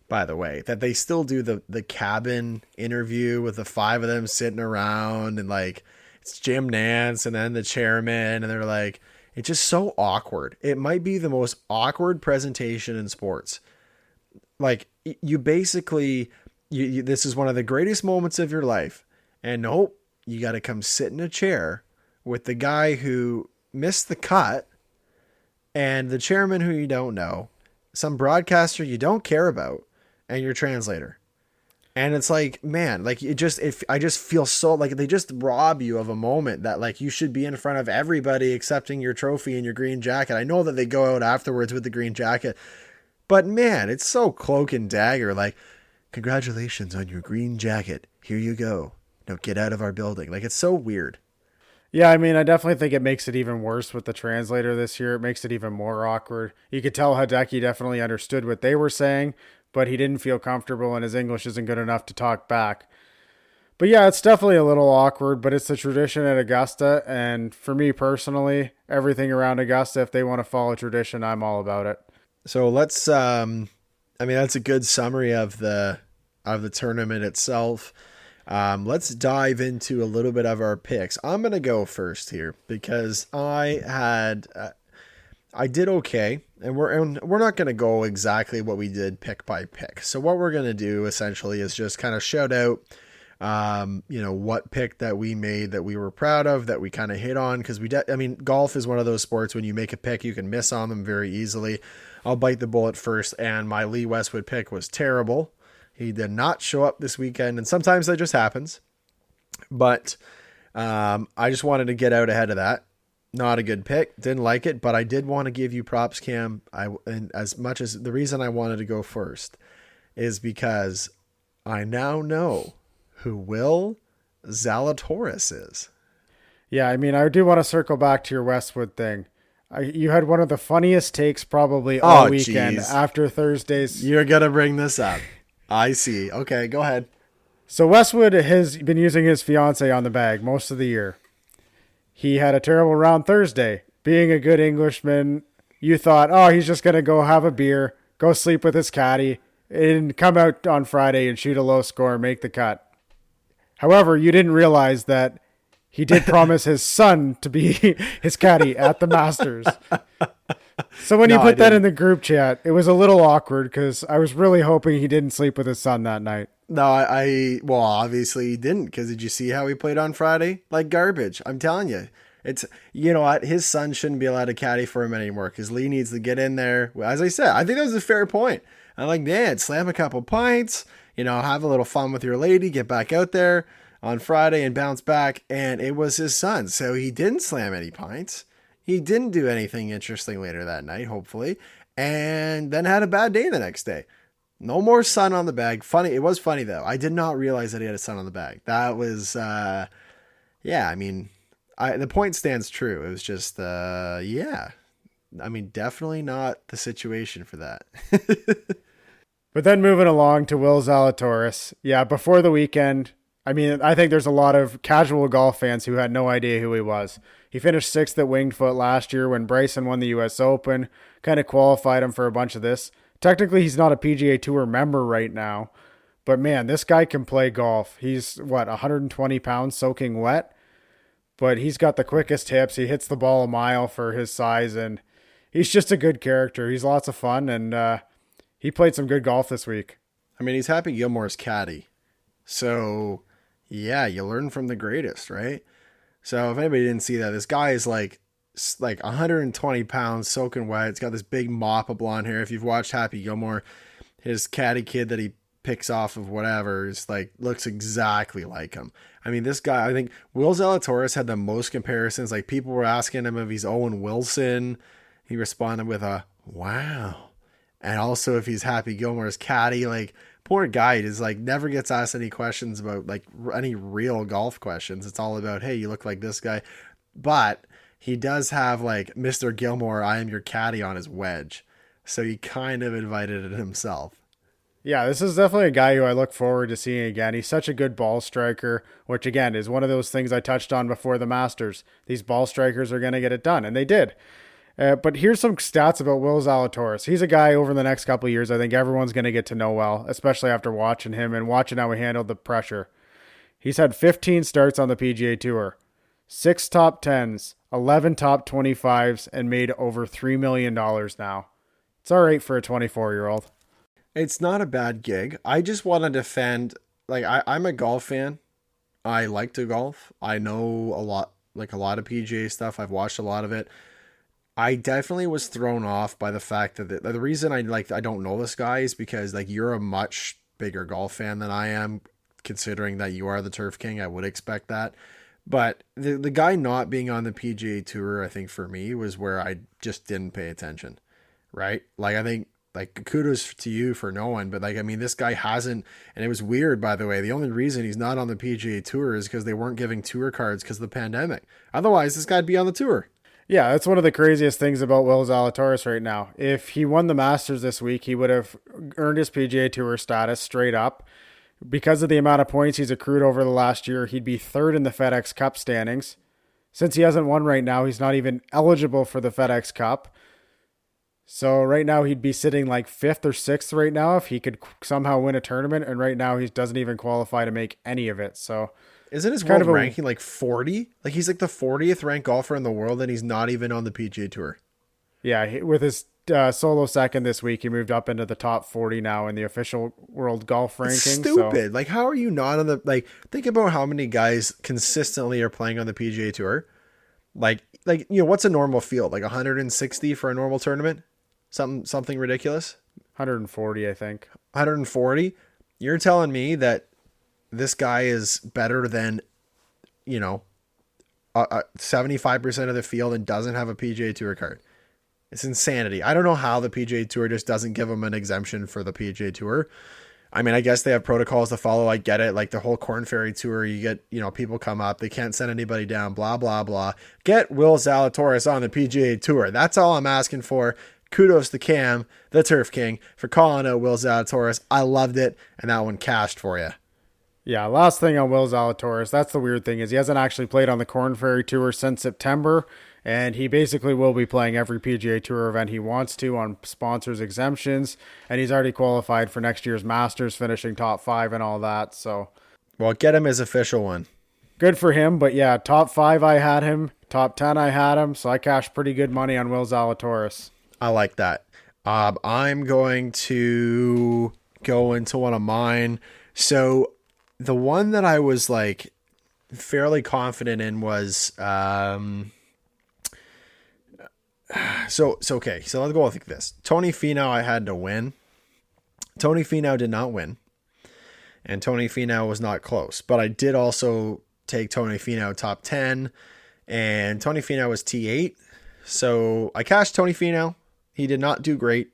by the way that they still do the the cabin interview with the five of them sitting around and like it's Jim Nantz and then the chairman and they're like it's just so awkward. It might be the most awkward presentation in sports. Like you basically, you, you this is one of the greatest moments of your life, and nope, you got to come sit in a chair with the guy who missed the cut, and the chairman who you don't know, some broadcaster you don't care about, and your translator and it's like man like it just if i just feel so like they just rob you of a moment that like you should be in front of everybody accepting your trophy and your green jacket. I know that they go out afterwards with the green jacket but man it's so cloak and dagger like congratulations on your green jacket. Here you go. Now get out of our building. Like it's so weird. Yeah, I mean, I definitely think it makes it even worse with the translator this year. It makes it even more awkward. You could tell Hideki definitely understood what they were saying, but he didn't feel comfortable and his English isn't good enough to talk back. But yeah, it's definitely a little awkward, but it's the tradition at Augusta. And for me personally, everything around Augusta, if they want to follow tradition, I'm all about it. So let's, um, I mean, that's a good summary of the, of the tournament itself. Um, let's dive into a little bit of our picks. I'm going to go first here because I had, uh, I did okay, and we're and we're not going to go exactly what we did pick by pick. So what we're going to do essentially is just kind of shout out, um, you know, what pick that we made that we were proud of that we kind of hit on because we. De- I mean, golf is one of those sports when you make a pick, you can miss on them very easily. I'll bite the bullet first, and my Lee Westwood pick was terrible. He did not show up this weekend, and sometimes that just happens. But um, I just wanted to get out ahead of that not a good pick. Didn't like it, but I did want to give you props, Cam. I and as much as the reason I wanted to go first is because I now know who Will Zalatoris is. Yeah, I mean, I do want to circle back to your Westwood thing. I, you had one of the funniest takes probably all Oh, weekend geez. after Thursday's. You're gonna bring this up. I see. Okay, go ahead. So Westwood has been using his fiance on the bag most of the year. He had a terrible round Thursday. Being a good Englishman, you thought, oh, he's just going to go have a beer, go sleep with his caddy, and come out on Friday and shoot a low score make the cut. However, you didn't realize that he did promise his son to be his caddy at the Masters. So when No, you put that in the group chat, it was a little awkward because I was really hoping he didn't sleep with his son that night. No, I, I well, obviously he didn't because did you see how he played on Friday? Like garbage. I'm telling you. It's you know what his son shouldn't be allowed to caddy for him anymore because Lee needs to get in there. As I said, I think that was a fair point. I'm like, man, slam a couple pints, you know, have a little fun with your lady, get back out there on Friday and bounce back. And it was his son, so he didn't slam any pints. He didn't do anything interesting later that night, hopefully, and then had a bad day the next day. No more son on the bag. Funny, it was funny though. I did not realize that he had a son on the bag. That was, uh, yeah. I mean, I the point stands true. It was just, uh, yeah. I mean, definitely not the situation for that. But then moving along to Will Zalatoris. Yeah, before the weekend, I mean, I think there's a lot of casual golf fans who had no idea who he was. He finished sixth at Winged Foot last year when Bryson won the U.S. Open, kind of qualified him for a bunch of this. Technically, he's not a PGA Tour member right now, but man, this guy can play golf. He's, what, 120 pounds soaking wet? But he's got the quickest hips. He hits the ball a mile for his size, and he's just a good character. He's lots of fun, and uh, he played some good golf this week. I mean, he's Happy Gilmore's caddy. So, yeah, you learn from the greatest, right? So, if anybody didn't see that, this guy is like like 120 pounds, soaking wet. It's got this big mop of blonde hair. If you've watched Happy Gilmore, his caddy kid that he picks off of whatever is like looks exactly like him. I mean, this guy. I think Will Zalatoris had the most comparisons. Like people were asking him if he's Owen Wilson. He responded with a "Wow." and also if he's Happy Gilmore's caddy, like poor guy is like never gets asked any questions about like any real golf questions. It's all about hey, you look like this guy, but he does have like Mr. Gilmore, I am your caddy on his wedge, so he kind of invited it himself. Yeah, this is definitely a guy who I look forward to seeing again. He's such a good ball striker, which again is one of those things I touched on before the Masters. These ball strikers are going to get it done, and they did. Uh, but here's some stats about Will Zalatoris. He's a guy over the next couple years I think everyone's going to get to know well, especially after watching him and watching how he handled the pressure. He's had 15 starts on the PGA Tour, six top 10s, 11 top 25s, and made over $3 million now. It's all right for a 24 year old. It's not a bad gig. I just want to defend. Like I, I'm a golf fan. I like to golf. I know a lot, like a lot of PGA stuff. I've watched a lot of it. I definitely was thrown off by the fact that the, the reason I like I don't know this guy is because like you're a much bigger golf fan than I am, considering that you are the turf king. I would expect that. But the the guy not being on the PGA tour, I think for me was where I just didn't pay attention. Right? Like I think like kudos to you for knowing, but like I mean this guy hasn't and it was weird by the way. The only reason he's not on the PGA tour is because they weren't giving tour cards because of the pandemic. Otherwise this guy'd be on the tour. Yeah, that's one of the craziest things about Will Zalatoris right now. If he won the Masters this week, he would have earned his PGA Tour status straight up. Because of the amount of points he's accrued over the last year, he'd be third in the FedEx Cup standings. Since he hasn't won right now, he's not even eligible for the FedEx Cup. So right now he'd be sitting like fifth or sixth right now if he could somehow win a tournament, and right now he doesn't even qualify to make any of it. So Isn't his kind world of a- ranking like 40? Like he's like the 40th ranked golfer in the world and he's not even on the PGA tour. Yeah, he- with his uh, solo second this week, he moved up into the top 40 now in the official world golf ranking. so- Stupid. Like, how are you not on the like? Think about how many guys consistently are playing on the PGA Tour. Like, like you know, what's a normal field? Like 160 for a normal tournament? Something, something ridiculous. 140, I think. 140. You're telling me that this guy is better than, you know, uh, uh, 75% of the field and doesn't have a PGA Tour card. It's insanity. I don't know how the PGA Tour just doesn't give him an exemption for the PGA Tour. I mean, I guess they have protocols to follow. I get it. Like the whole Korn Ferry Tour, you get, you know, people come up, they can't send anybody down, blah, blah, blah. Get Will Zalatoris on the PGA Tour. That's all I'm asking for. Kudos to Cam, the Turf King, for calling out Will Zalatoris. I loved it, and that one cashed for you. Yeah, last thing on Will Zalatoris. That's the weird thing is he hasn't actually played on the Korn Ferry Tour since September, and he basically will be playing every PGA Tour event he wants to on sponsors exemptions, and he's already qualified for next year's Masters, finishing top five and all that. So Well, get him his official one. good for him. But yeah, top five I had him, top ten I had him, so I cashed pretty good money on Will Zalatoris. I like that. Um, I'm going to go into one of mine. So the one that I was like fairly confident in was um so so okay, so let's go with this. Tony Finau I had to win. Tony Finau did not win. And Tony Finau was not close. But I did also take Tony Finau top 10 and Tony Finau was T8. So I cashed Tony Finau. He did not do great.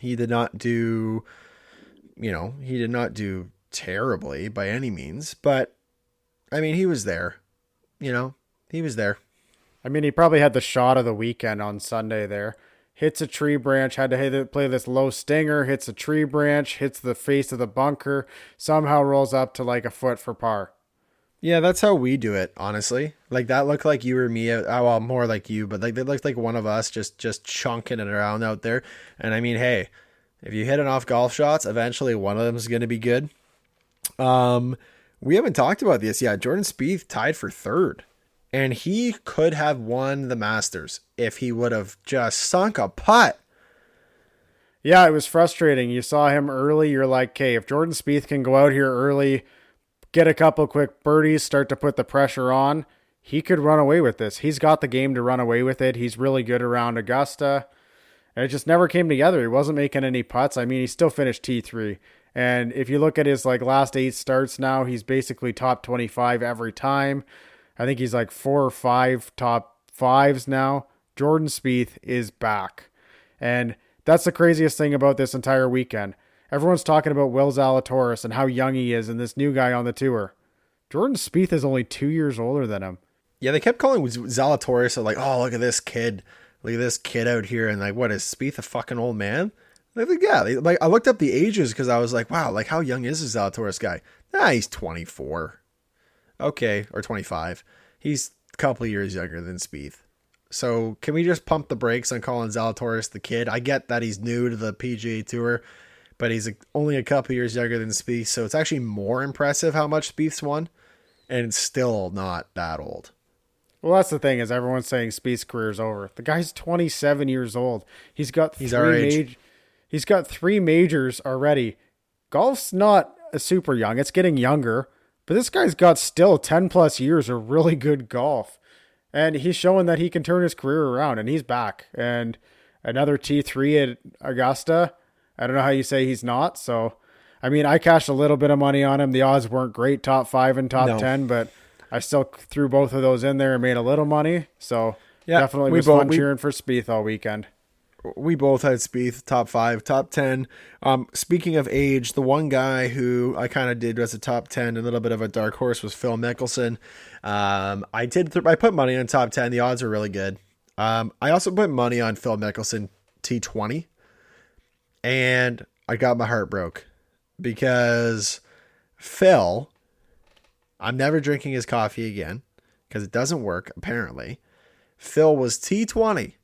He did not do, you know, he did not do terribly by any means, but I mean, he was there. You know, he was there. I mean, he probably had the shot of the weekend on Sunday there. Hits a tree branch, had to hit, play this low stinger, hits a tree branch, hits the face of the bunker, somehow rolls up to like a foot for par. Yeah, that's how we do it, honestly. Like that looked like you or me. uh, Well, more like you, but like that looked like one of us just just chunking it around out there. And I mean, hey, if you hit enough golf shots, eventually one of them is going to be good. Um, we haven't talked about this yet. Jordan Spieth tied for third, and he could have won the Masters if he would have just sunk a putt. Yeah, it was frustrating. You saw him early. You're like, okay, if Jordan Spieth can go out here early, get a couple quick birdies, start to put the pressure on, he could run away with this. He's got the game to run away with it. He's really good around Augusta. And it just never came together. He wasn't making any putts. I mean, he still finished T3. And if you look at his like last eight starts now, he's basically top 25 every time. I think he's like four or five top fives now. Jordan Spieth is back. And that's the craziest thing about this entire weekend. Everyone's talking about Will Zalatoris and how young he is and this new guy on the tour. Jordan Spieth is only two years older than him. Yeah, they kept calling Zalatoris like, "Oh, look at this kid, look at this kid out here," and like, what is Spieth a fucking old man? Like, yeah, they, like I looked up the ages because I was like, wow, like how young is this Zalatoris guy? Ah, he's twenty four, okay, or twenty five. He's a couple years younger than Spieth. So can we just pump the brakes on calling Zalatoris the kid? I get that he's new to the PGA Tour, but he's only a couple years younger than Spieth, so it's actually more impressive how much Spieth's won, and it's still not that old. Well, that's the thing is everyone's saying Spieth's career's over. The guy's 27 years old. He's got He's three our age. He's got three majors already. Golf's not a super young. It's getting younger, but this guy's got still 10 plus years of really good golf. And he's showing that he can turn his career around and he's back. And another T3 at Augusta. I don't know how you say he's not. So, I mean, I cashed a little bit of money on him. The odds weren't great, top five and top No. 10, but I still threw both of those in there and made a little money. So, Yeah, definitely we was both- fun we- cheering for Spieth all weekend. We both had Spieth top five, top ten. Um, speaking of age, the one guy who I kind of did as a top ten, a little bit of a dark horse, was Phil Mickelson. Um, I did. Th- I put money on top ten. The odds are really good. Um, I also put money on Phil Mickelson T twenty, and I got my heart broke because Phil. I'm never drinking his coffee again because it doesn't work apparently. Phil was T twenty.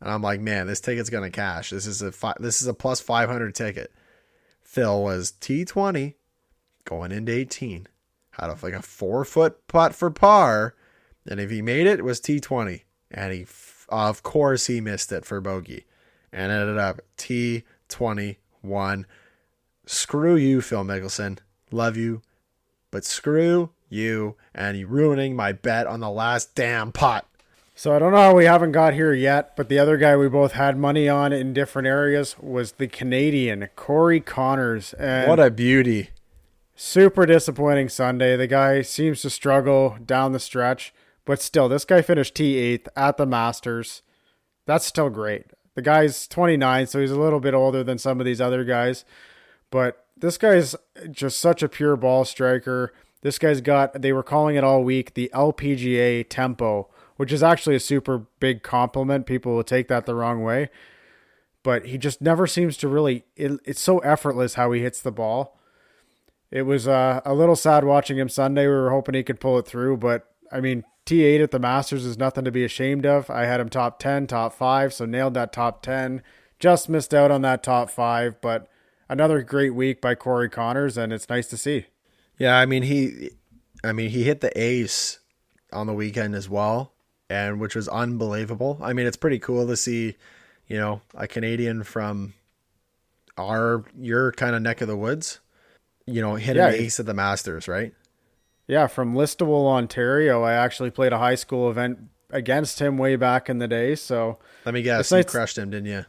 And I'm like, man, this ticket's gonna cash. This is a fi- this is a plus 500 ticket. Phil was T20 going into 18. Had a, like a four foot putt for par, and if he made it, it was T20, and he f- of course he missed it for bogey and ended up T21. Screw you, Phil Mickelson. Love you, but screw you and you ruining my bet on the last damn pot. So I don't know how we haven't got here yet, but the other guy we both had money on in different areas was the Canadian Corey Conners. And What a beauty. super disappointing Sunday. The guy seems to struggle down the stretch, but still, this guy finished T8th at the Masters. That's still great. The guy's 29, so he's a little bit older than some of these other guys, but this guy's just such a pure ball striker. This guy's got, they were calling it all week, the LPGA tempo, which is actually a super big compliment. People will take that the wrong way. But he just never seems to really, it, it's so effortless how he hits the ball. It was uh, a little sad watching him Sunday. We were hoping he could pull it through, but I mean, T8 at the Masters is nothing to be ashamed of. I had him top 10, top 5, so nailed that top 10. Just missed out on that top 5, but another great week by Corey Conners and it's nice to see. Yeah, I mean he I mean he hit the ace on the weekend as well and which was unbelievable. I mean it's pretty cool to see, you know, a Canadian from our your kind of neck of the woods, you know, hit Yeah. an ace at the Masters, right? Yeah, from Listowel, Ontario. I actually played a high school event against him way back in the day, so Let me guess, you nice- crushed him, didn't you?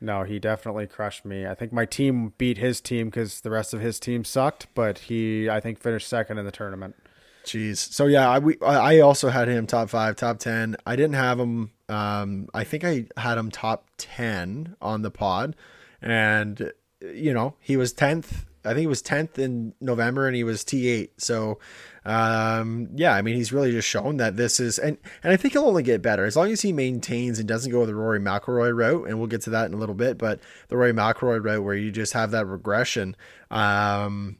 no, he definitely crushed me. I think my team beat his team because the rest of his team sucked, but he, I think, finished second in the tournament. Jeez. So yeah, I we I also had him top five, top ten. I didn't have him. Um, I think I had him top ten on the pod, and you know he was tenth. I think he was tenth in November, and he was T eight. So, um, yeah, I mean he's really just shown that this is, and and I think he'll only get better as long as he maintains and doesn't go the Rory McIlroy route, and we'll get to that in a little bit. But the Rory McIlroy route where you just have that regression. Um,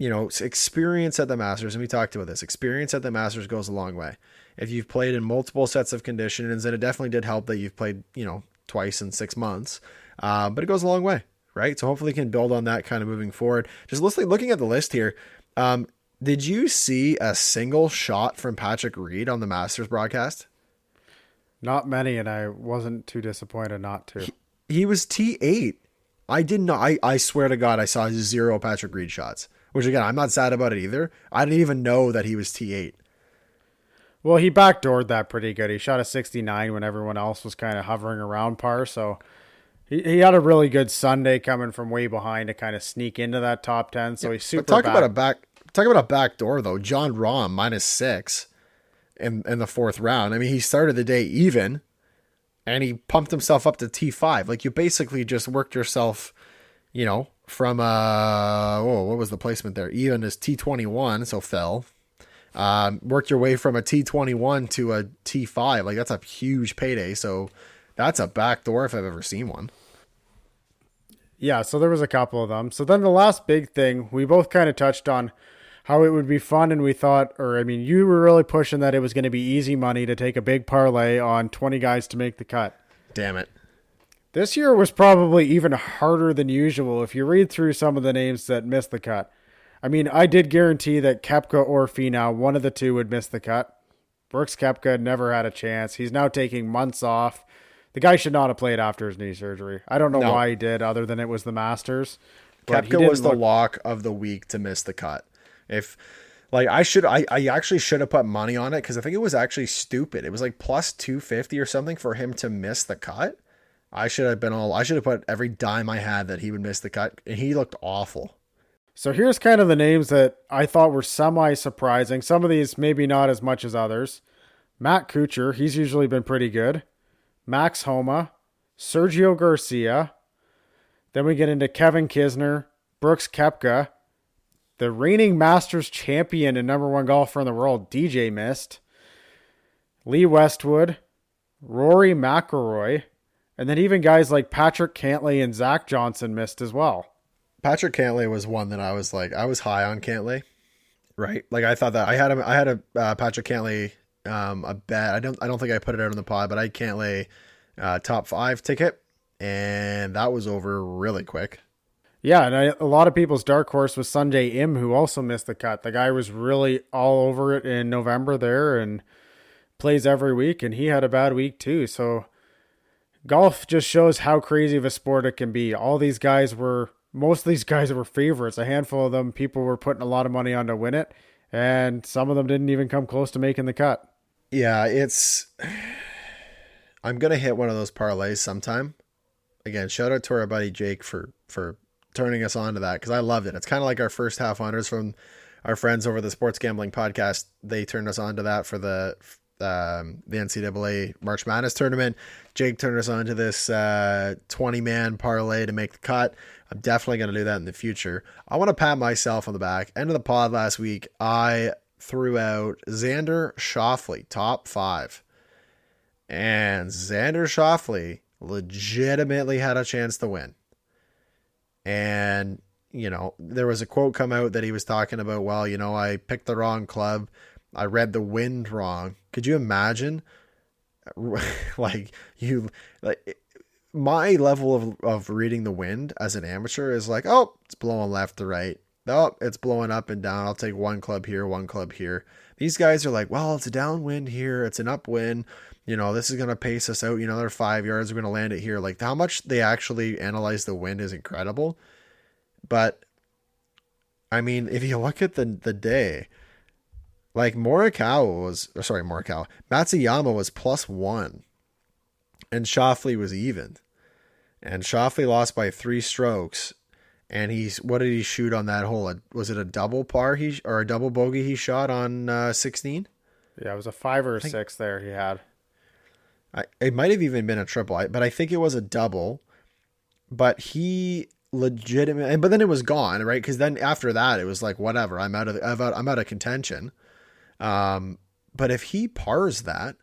you know, experience at the Masters, and we talked about this. Experience at the Masters goes a long way. If you've played in multiple sets of conditions, and it definitely did help that you've played, you know, twice in six months, uh, but it goes a long way, right? So hopefully, you can build on that kind of moving forward. Just listening, looking at the list here, um, did you see a single shot from Patrick Reed on the Masters broadcast? Not many, and I wasn't too disappointed not to. He was T eight. I did not. I, I swear to God, I saw zero Patrick Reed shots. Which again, I'm not sad about it either. I didn't even know that he was T eight. Well, he backdoored that pretty good. He shot a 69 when everyone else was kind of hovering around par. So he, he had a really good Sunday coming from way behind to kind of sneak into that top 10. So he's super But talk back- about a back. Talk about a back door though. Jon Rahm minus six in in the fourth round. I mean, he started the day even, and he pumped himself up to T five. Like you basically just worked yourself, you know, from uh oh, what was the placement there? Even is T twenty one, so fell. Um, worked your way from a T twenty one to a T five. Like that's a huge payday. So that's a back door if I've ever seen one. Yeah, so there was a couple of them. So then the last big thing, we both kind of touched on how it would be fun and we thought or I mean, you were really pushing that it was going to be easy money to take a big parlay on 20 guys to make the cut. Damn it. This year was probably even harder than usual if you read through some of the names that missed the cut. I mean, I did guarantee that Koepka or Finau, one of the two would miss the cut. Brooks Koepka never had a chance. He's now taking months off. The guy should not have played after his knee surgery. I don't know No. why he did, other than it was the Masters. Koepka was the look- lock of the week to miss the cut. If like I should I, I actually should have put money on it because I think it was actually stupid. It was like plus two fifty or something for him to miss the cut. I should have been all I should have put every dime I had that he would miss the cut and he looked awful. So here's kind of the names that I thought were semi surprising. Some of these maybe not as much as others. Matt Kuchar, he's usually been pretty good. Max Homa, Sergio Garcia. Then we get into Kevin Kisner, Brooks Koepka, the reigning Masters champion and number one golfer in the world, DJ missed. Lee Westwood, Rory McIlroy, and then even guys like Patrick Cantlay and Zach Johnson missed as well. Patrick Cantlay was one that I was like I was high on Cantlay, right? Like I thought that I had him I had a uh, Patrick Cantlay um a bet. I don't I don't think I put it out on the pod, but I Cantlay uh, top five ticket, and that was over really quick. Yeah, and I, a lot of people's dark horse was Sungjae Im, who also missed the cut. The guy was really all over it in November there, and plays every week, and he had a bad week too. So golf just shows how crazy of a sport it can be. All these guys were, most of these guys were favorites. A handful of them, people were putting a lot of money on to win it, and some of them didn't even come close to making the cut. Yeah, it's. I'm gonna hit one of those parlays sometime. Again, shout out to our buddy Jake for for turning us on to that because I loved it. It's kind of like our first half hundreds from our friends over the Sports Gambling Podcast. They turned us on to that for the um, the NCAA March Madness tournament. Jake turned us on to this uh, 20 man parlay to make the cut. I'm definitely going to do that in the future. I want to pat myself on the back. End of the pod last week, I threw out Xander Schauffele, top five. And Xander Schauffele legitimately had a chance to win. And, you know, there was a quote come out that he was talking about, well, you know, I picked the wrong club. I read the wind wrong. Could you imagine? like you like my level of of reading the wind as an amateur is like, oh, it's blowing left to right. Oh, it's blowing up and down. I'll take one club here, one club here. These guys are like, well, it's a downwind here, it's an upwind. You know, this is gonna pace us out. You know, they're five yards. We're gonna land it here. Like how much they actually analyze the wind is incredible. But I mean, if you look at the the day, like Morikawa was, or sorry, Morikawa, Matsuyama was plus one, and Schauffele was even, and Schauffele lost by three strokes, and he's what did he shoot on that hole? Was it a double par he or a double bogey he shot on uh, sixteen? Yeah, it was a five or a think, six there he had. I, it might have even been a triple, but I think it was a double. But he legitimate, but then it was gone, right? Because then after that, it was like whatever. I'm out of I'm out, I'm out of contention. Um, but if he pars that,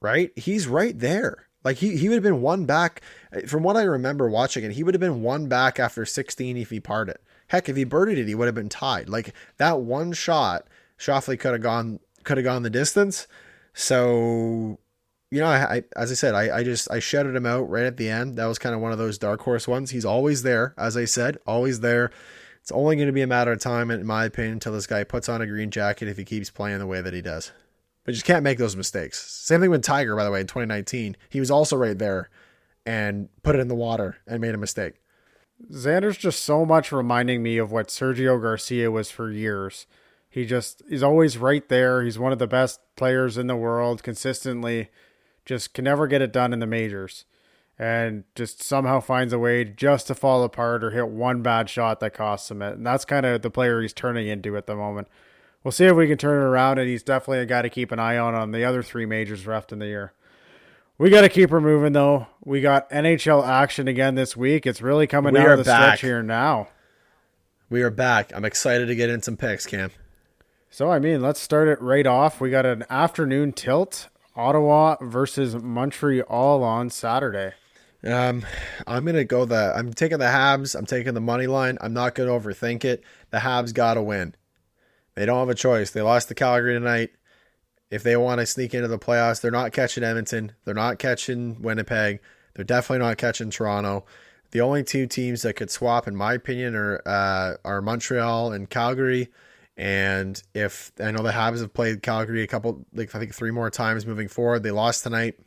right, he's right there. Like he, he would have been one back from what I remember watching it. He would have been one back after 16 if he parred it. Heck, if he birdied it, he would have been tied. Like that one shot, Schauffele could have gone could have gone the distance. So, you know, I, I as I said, I, I just I shouted him out right at the end. That was kind of one of those dark horse ones. He's always there, as I said, always there. It's only going to be a matter of time, in my opinion, until this guy puts on a green jacket if he keeps playing the way that he does. But you just can't make those mistakes. Same thing with Tiger, by the way, in 2019. He was also right there and put it in the water and made a mistake. Xander's just so much reminding me of what Sergio Garcia was for years. He just he's always right there. He's one of the best players in the world consistently. Just can never get it done in the majors and just somehow finds a way just to fall apart or hit one bad shot that costs him it. And that's kind of the player he's turning into at the moment. We'll see if we can turn it around, and he's definitely a guy to keep an eye on on the other three majors left in the year. We got to keep her moving, though. We got NHL action again this week. It's really coming we down to the back. stretch here now. We are back. I'm excited to get in some picks, Cam. So, I mean, let's start it right off. We got an afternoon tilt Ottawa versus Montreal on Saturday. Um, I'm gonna go the. I'm taking the Habs. I'm taking the money line. I'm not gonna overthink it. The Habs gotta win. They don't have a choice. They lost to Calgary tonight. If they want to sneak into the playoffs, they're not catching Edmonton. They're not catching Winnipeg. They're definitely not catching Toronto. The only two teams that could swap, in my opinion, are uh, are Montreal and Calgary. And if I know the Habs have played Calgary a couple, like I think three more times moving forward, they lost tonight.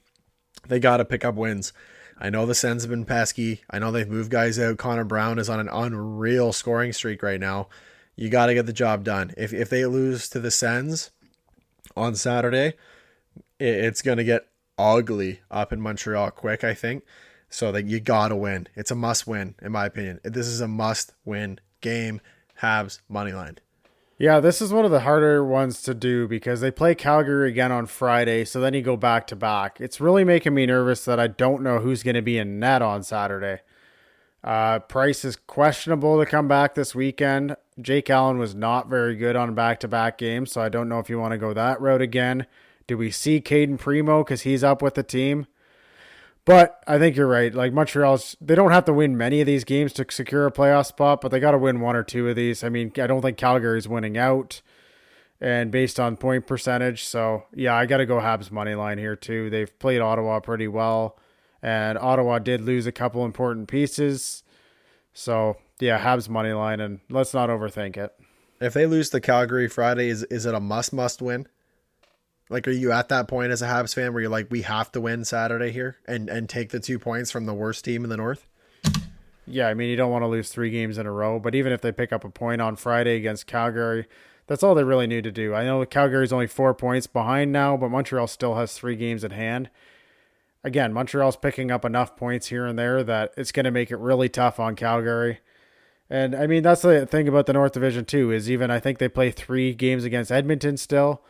They got to pick up wins. I know the Sens have been pesky. I know they've moved guys out. Connor Brown is on an unreal scoring streak right now. You got to get the job done. If if they lose to the Sens on Saturday, it's going to get ugly up in Montreal quick, I think. So that you got to win. It's a must win in my opinion. This is a must win game. Habs money line. Yeah, this is one of the harder ones to do because they play Calgary again on Friday, so then you go back to back. It's really making me nervous that I don't know who's going to be in net on Saturday. Uh, Price is questionable to come back this weekend. Jake Allen was not very good on back to back games, so I don't know if you want to go that route again. Do we see Cayden Primeau because he's up with the team? But I think you're right. Like Montreal's, they don't have to win many of these games to secure a playoff spot, but they got to win one or two of these. I mean, I don't think Calgary's winning out, and based on point percentage, so yeah, I got to go Habs money line here too. They've played Ottawa pretty well, and Ottawa did lose a couple important pieces, so yeah, Habs money line, and let's not overthink it. If they lose to Calgary Friday, is is it a must must win? Like, are you at that point as a Habs fan where you're like, we have to win Saturday here and and take the two points from the worst team in the North? Yeah, I mean, you don't want to lose three games in a row, but even if they pick up a point on Friday against Calgary, that's all they really need to do. I know Calgary's only four points behind now, but Montreal still has three games at hand. Again, Montreal's picking up enough points here and there that it's going to make it really tough on Calgary. And I mean, that's the thing about the North Division too. Is even I think they play three games against Edmonton still.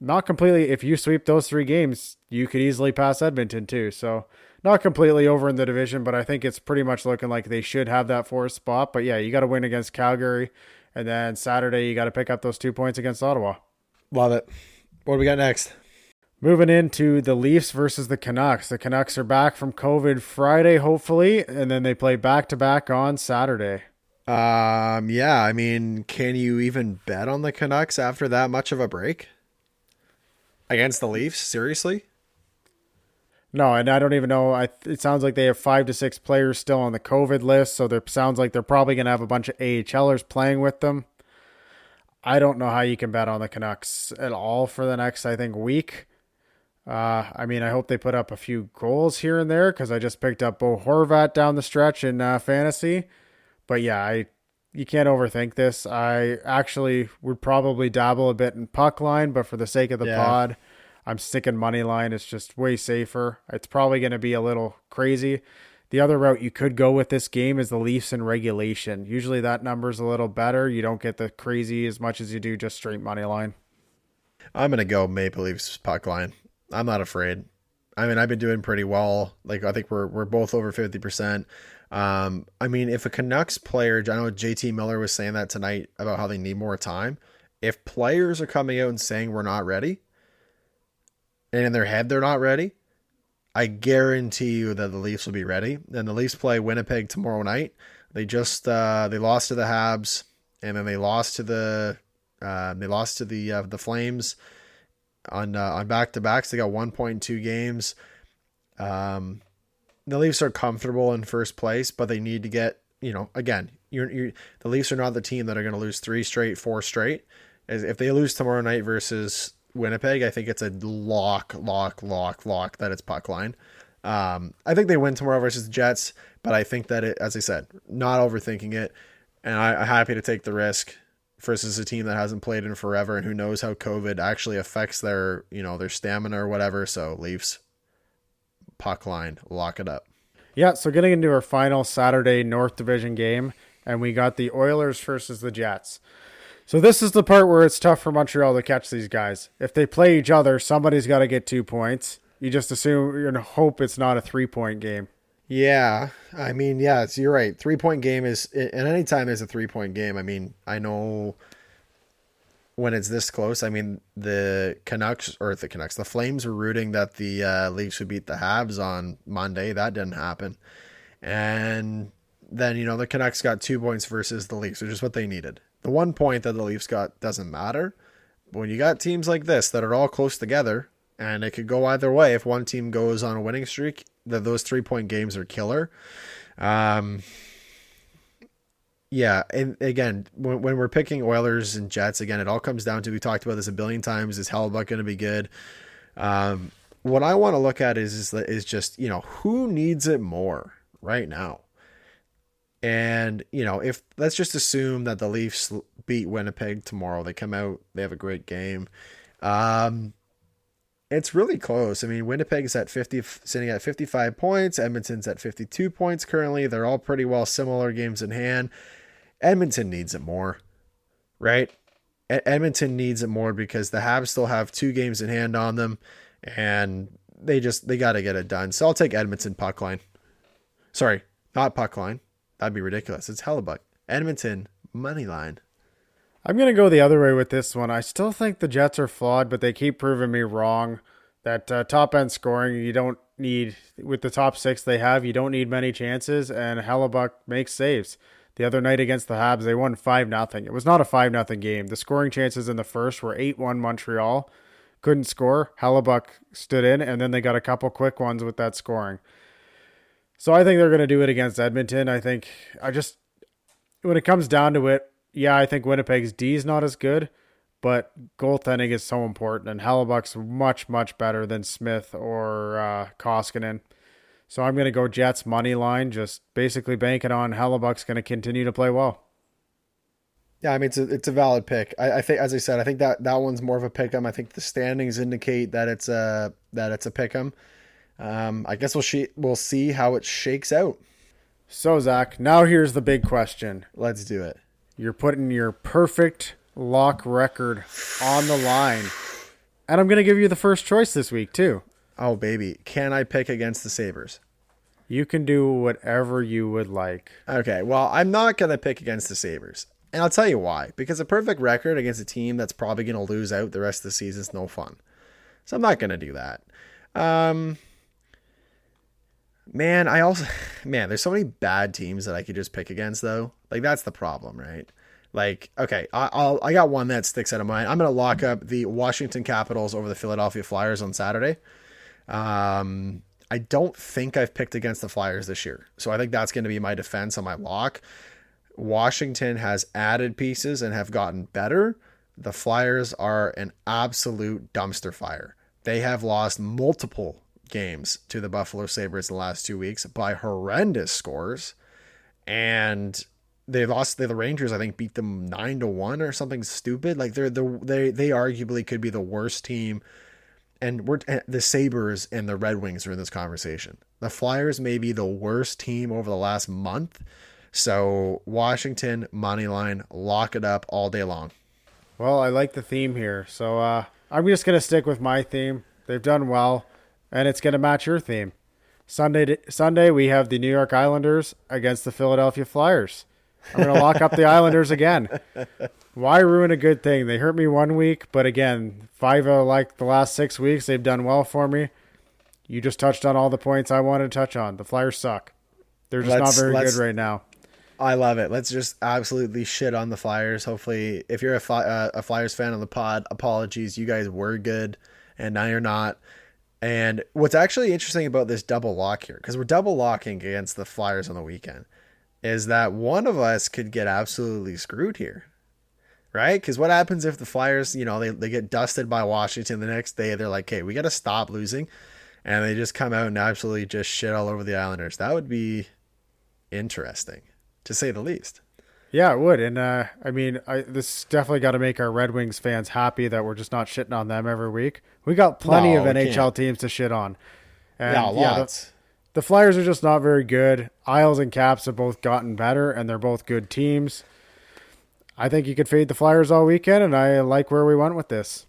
Not completely. If you sweep those three games, you could easily pass Edmonton too. So not completely over in the division, but I think it's pretty much looking like they should have that fourth spot. But yeah, you got to win against Calgary, and then Saturday you got to pick up those two points against Ottawa. Love it. What do we got next? Moving into the Leafs versus the Canucks. The Canucks are back from COVID Friday, hopefully, and then they play back to back on Saturday. Um, yeah, I mean, can you even bet on the Canucks after that much of a break against the Leafs? Seriously? No, and I don't even know. I it sounds like they have five to six players still on the COVID list, so there sounds like they're probably going to have a bunch of AHLers playing with them. I don't know how you can bet on the Canucks at all for the next, I think, week. Uh, I mean, I hope they put up a few goals here and there because I just picked up Bo Horvat down the stretch in uh, fantasy. But yeah, I you can't overthink this. I actually would probably dabble a bit in puck line, but for the sake of the Yeah. pod, I'm sticking money line. It's just way safer. It's probably going to be a little crazy. The other route you could go with this game is the Leafs in regulation. Usually that number's a little better. You don't get the crazy as much as you do just straight money line. I'm gonna go Maple Leafs puck line. I'm not afraid. I mean, I've been doing pretty well. Like I think we're we're both over fifty percent. Um, I mean, if a Canucks player, I know JT Miller was saying that tonight about how they need more time. If players are coming out and saying we're not ready, and in their head they're not ready, I guarantee you that the Leafs will be ready. And the Leafs play Winnipeg tomorrow night. They just uh, they lost to the Habs, and then they lost to the uh, they lost to the uh, the Flames on uh, on back to backs. They got 1.2 games. Um, the Leafs are comfortable in first place, but they need to get you know again. You're, you're the Leafs are not the team that are going to lose three straight, four straight. If they lose tomorrow night versus Winnipeg, I think it's a lock, lock, lock, lock that it's puck line. Um, I think they win tomorrow versus the Jets, but I think that it, as I said, not overthinking it, and I, I'm happy to take the risk versus a team that hasn't played in forever and who knows how COVID actually affects their, you know, their stamina or whatever. So Leafs, puck line, lock it up. Yeah, so getting into our final Saturday North Division game, and we got the Oilers versus the Jets. So this is the part where it's tough for Montreal to catch these guys. If they play each other, somebody's got to get two points. You just assume gonna hope it's not a three point game. Yeah, I mean, yeah, it's, you're right. Three point game is, and any time there's a three point game, I mean, I know when it's this close. I mean, the Canucks or the Canucks, the Flames were rooting that the uh, Leafs would beat the Habs on Monday. That didn't happen, and then you know the Canucks got two points versus the Leafs, which is what they needed. The one point that the Leafs got doesn't matter. But when you got teams like this that are all close together, and it could go either way. If one team goes on a winning streak, that those three point games are killer. Um, yeah, and again, when, when we're picking Oilers and Jets, again, it all comes down to we talked about this a billion times. Is Hellebuyck going to be good? Um, what I want to look at is is is just you know who needs it more right now. And you know, if let's just assume that the Leafs beat Winnipeg tomorrow, they come out, they have a great game. Um, it's really close. I mean, Winnipeg's at 50, sitting at 55 points. Edmonton's at 52 points currently. They're all pretty well similar games in hand. Edmonton needs it more, right? Edmonton needs it more because the Habs still have two games in hand on them, and they just they got to get it done. So I'll take Edmonton puck line. Sorry, not puck line. That'd be ridiculous. It's Hellebuyck. Edmonton money line. I'm going to go the other way with this one. I still think the Jets are flawed, but they keep proving me wrong. That uh, top end scoring, you don't need, with the top six they have, you don't need many chances, and Hellebuyck makes saves. The other night against the Habs, they won 5 nothing. It was not a 5 nothing game. The scoring chances in the first were 8 1 Montreal. Couldn't score. Hellebuyck stood in, and then they got a couple quick ones with that scoring. So I think they're going to do it against Edmonton. I think, I just, when it comes down to it, yeah, I think Winnipeg's D is not as good, but goaltending is so important, and Hellebuyck's much, much better than Smith or uh, Koskinen. So I'm going to go Jets money line, just basically banking on Hellebuyck's going to continue to play well. Yeah, I mean it's a it's a valid pick. I, I think, as I said, I think that that one's more of a pick'em. I think the standings indicate that it's a that it's a pick'em. Um, I guess we'll she, we'll see how it shakes out. So Zach, now here's the big question. Let's do it. You're putting your perfect lock record on the line, and I'm going to give you the first choice this week too. Oh baby, can I pick against the Sabres? You can do whatever you would like. Okay, well, I'm not going to pick against the Sabres. And I'll tell you why. Because a perfect record against a team that's probably going to lose out the rest of the season is no fun. So I'm not going to do that. Um, man, I also, man, there's so many bad teams that I could just pick against, though. Like, that's the problem, right? Like, okay, I, I'll, I got one that sticks out of mind. I'm to lock up the Washington Capitals over the Philadelphia Flyers on Saturday. Um, I don't think I've picked against the Flyers this year. So I think that's to be my defense on my lock. Washington has added pieces and have gotten better. The Flyers are an absolute dumpster fire. They have lost multiple games to the Buffalo Sabres the last two weeks by horrendous scores. And they lost the Rangers, I think, beat them nine to one or something stupid. Like they're the they they arguably could be the worst team. And we're the Sabres and the Red Wings are in this conversation. The Flyers may be the worst team over the last month so Washington money line, lock it up all day long. Well, I like the theme here, so uh, I'm just gonna stick with my theme. They've done well, and it's gonna match your theme. Sunday, Sunday we have the New York Islanders against the Philadelphia Flyers. I'm gonna lock up the Islanders again. Why ruin a good thing? They hurt me one week, but again, five of like the last six weeks, they've done well for me. You just touched on all the points I wanted to touch on. The Flyers suck. They're just let's, not very good right now. I love it. Let's just absolutely shit on the Flyers. Hopefully, if you're a, uh, a Flyers fan on the pod, apologies. You guys were good, and now you're not. And what's actually interesting about this double lock here, because we're double locking against the Flyers on the weekend, is that one of us could get absolutely screwed here. Right? Because what happens if the Flyers, you know, they, they get dusted by Washington the next day? They're like, hey, we got to stop losing. And they just come out and absolutely just shit all over the Islanders. That would be interesting to say the least. Yeah, it would. And uh, I mean, I, this definitely got to make our Red Wings fans happy that we're just not shitting on them every week. We got plenty no, of NHL can't. teams to shit on. And, yeah, lots. The, the, Flyers are just not very good. Isles and Caps have both gotten better, and they're both good teams. I think you could fade the Flyers all weekend, and I like where we went with this.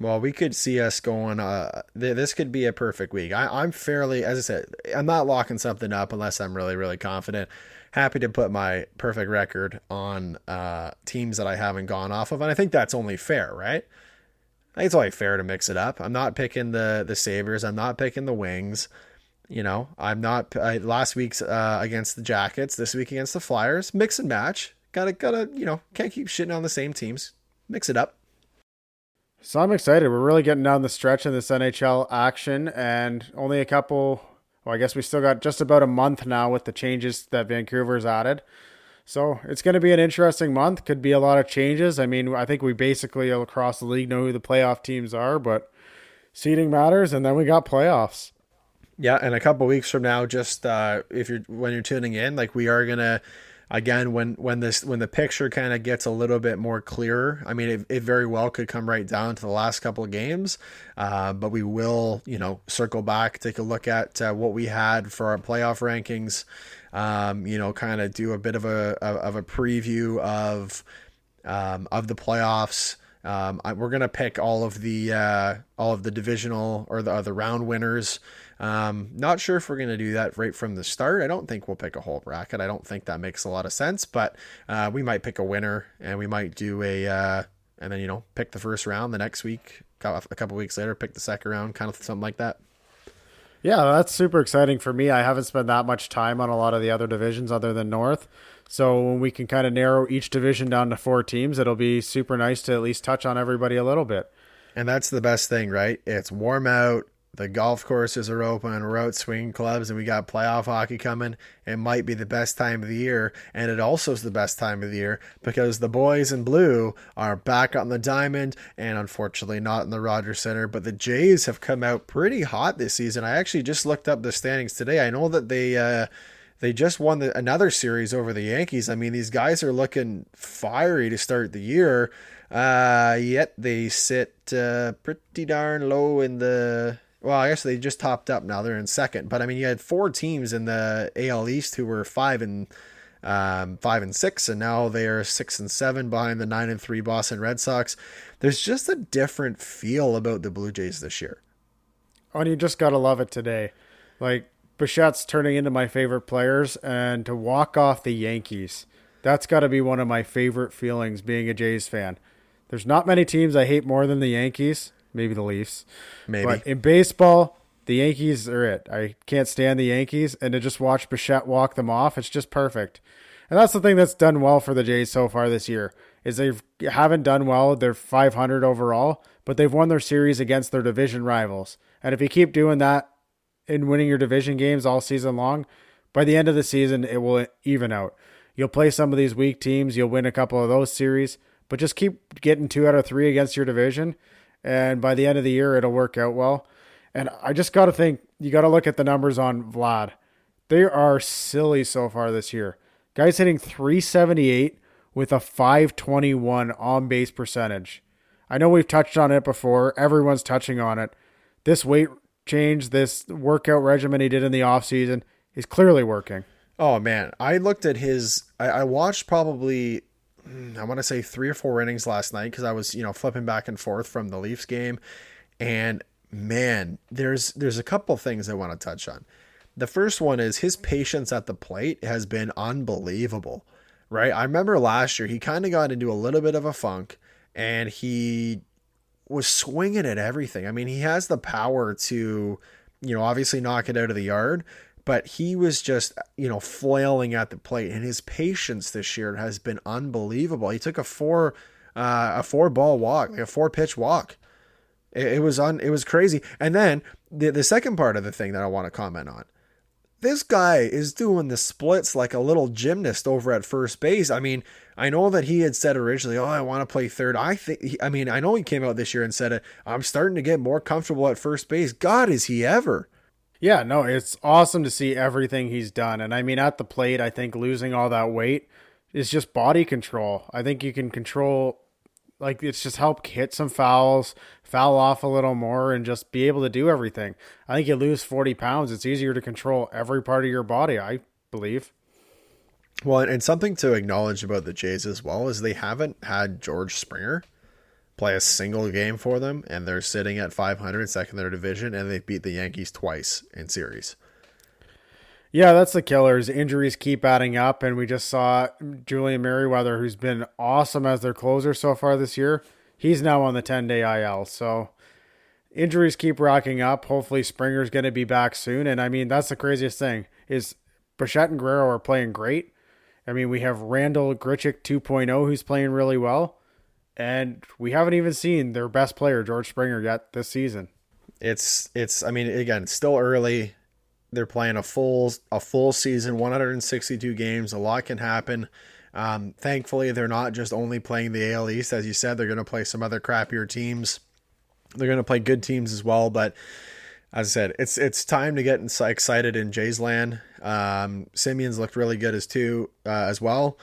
Well, we could see us going. Uh, th- this could be a perfect week. I, I'm fairly, as I said, I'm not locking something up unless I'm really, really confident happy to put my perfect record on uh, teams that I haven't gone off of, and I think that's only fair, right? I think it's only fair to mix it up. I'm not picking the the Sabres. I'm not picking the Wings. You know, I'm not last week's uh, against the Jackets. This week against the Flyers. Mix and match. Gotta gotta you know can't keep shitting on the same teams. Mix it up. So I'm excited. We're really getting down the stretch in this NHL action, and only a couple well, I guess we still got just about a month now with the changes that Vancouver's added. So it's going to be an interesting month. Could be a lot of changes. I mean, I think we basically across the league know who the playoff teams are, but seeding matters, and then we got playoffs. Yeah, and a couple weeks from now, just uh, if you're when you're tuning in, like we are gonna again when when this when the picture kind of gets a little bit more clearer i mean it, it, very well could come right down to the last couple of games. Uh, but we will you know circle back take a look at uh, what we had for our playoff rankings um, you know kind of do a bit of a of a preview of um, of the playoffs. Um, I, we're gonna pick all of the uh, all of the divisional or the, the round winners um, not sure if we're going to do that right from the start. I don't think we'll pick a whole bracket. I don't think that makes a lot of sense, but uh, we might pick a winner and we might do a, uh, and then, you know, pick the first round the next week, a couple weeks later, pick the second round, kind of something like that. Yeah, that's super exciting for me. I haven't spent that much time on a lot of the other divisions other than North. So when we can kind of narrow each division down to four teams, it'll be super nice to at least touch on everybody a little bit. And that's the best thing, right? It's warm out the golf courses are open, we're out swinging clubs, and we got playoff hockey coming. It might be the best time of the year, and it also is the best time of the year because the boys in blue are back on the diamond, and unfortunately not in the Rogers Center. But the Jays have come out pretty hot this season. I actually just looked up the standings today. I know that they. Uh, they just won the, another series over the Yankees. I mean, these guys are looking fiery to start the year. Uh, yet they sit uh, pretty darn low in the well, I guess they just topped up now. They're in second, but I mean, you had four teams in the AL East who were five and um, five and six, and now they are six and seven behind the nine and three Boston Red Sox. There's just a different feel about the Blue Jays this year. Oh, and you just gotta love it today. Like Bichette's turning into my favorite players, and to walk off the Yankees, that's got to be one of my favorite feelings being a Jays fan. There's not many teams I hate more than the Yankees, maybe the Leafs. Maybe. But in baseball, the Yankees are it. I can't stand the Yankees, and to just watch Bichette walk them off, it's just perfect. And that's the thing that's done well for the Jays so far this year is they haven't done well. They're 500 overall, but they've won their series against their division rivals. And if you keep doing that in winning your division games all season long, by the end of the season, it will even out. You'll play some of these weak teams, you'll win a couple of those series, but just keep getting two out of three against your division, and by the end of the year, it'll work out well. And I just got to think, you got to look at the numbers on Vlad. They are silly so far this year. Guy's hitting 378 with a 521 on base percentage. I know we've touched on it before. Everyone's touching on it. This weight change, this workout regimen he did in the offseason is clearly working. Oh man, I looked at his. I, I watched probably I want to say three or four innings last night because I was, you know, flipping back and forth from the Leafs game. And man, there's there's a couple things I want to touch on. The first one is his patience at the plate has been unbelievable. Right? I remember last year he kind of got into a little bit of a funk and he was swinging at everything. I mean, he has the power to, you know, obviously knock it out of the yard, but he was just you know flailing at the plate and his patience this year has been unbelievable he took a four uh, a four ball walk like a four pitch walk it, it was on it was crazy and then the, the second part of the thing that i want to comment on this guy is doing the splits like a little gymnast over at first base. I mean, I know that he had said originally, "Oh, I want to play third. I think I mean, I know he came out this year and said it. I'm starting to get more comfortable at first base. God, is he ever? Yeah, no, it's awesome to see everything he's done. And I mean, at the plate, I think losing all that weight is just body control. I think you can control, like, it's just help hit some fouls, foul off a little more, and just be able to do everything. I think you lose 40 pounds, it's easier to control every part of your body, I believe. Well, and something to acknowledge about the Jays as well is they haven't had George Springer play a single game for them, and they're sitting at 500, second in their division, and they beat the Yankees twice in series. Yeah, that's the killers. Injuries keep adding up, and we just saw Julian Merryweather, who's been awesome as their closer so far this year. He's now on the 10 day IL. So injuries keep racking up. Hopefully, Springer's going to be back soon. And I mean, that's the craziest thing is Bichette and Guerrero are playing great. I mean, we have Randall Grichuk 2.0 who's playing really well and we haven't even seen their best player George Springer yet this season. It's it's I mean again still early. They're playing a full a full season, 162 games. A lot can happen. Um, thankfully, they're not just only playing the AL East, as you said. They're going to play some other crappier teams. They're going to play good teams as well. But as I said, it's it's time to get excited in Jays land. Um, Semien's looked really good as too uh, as well.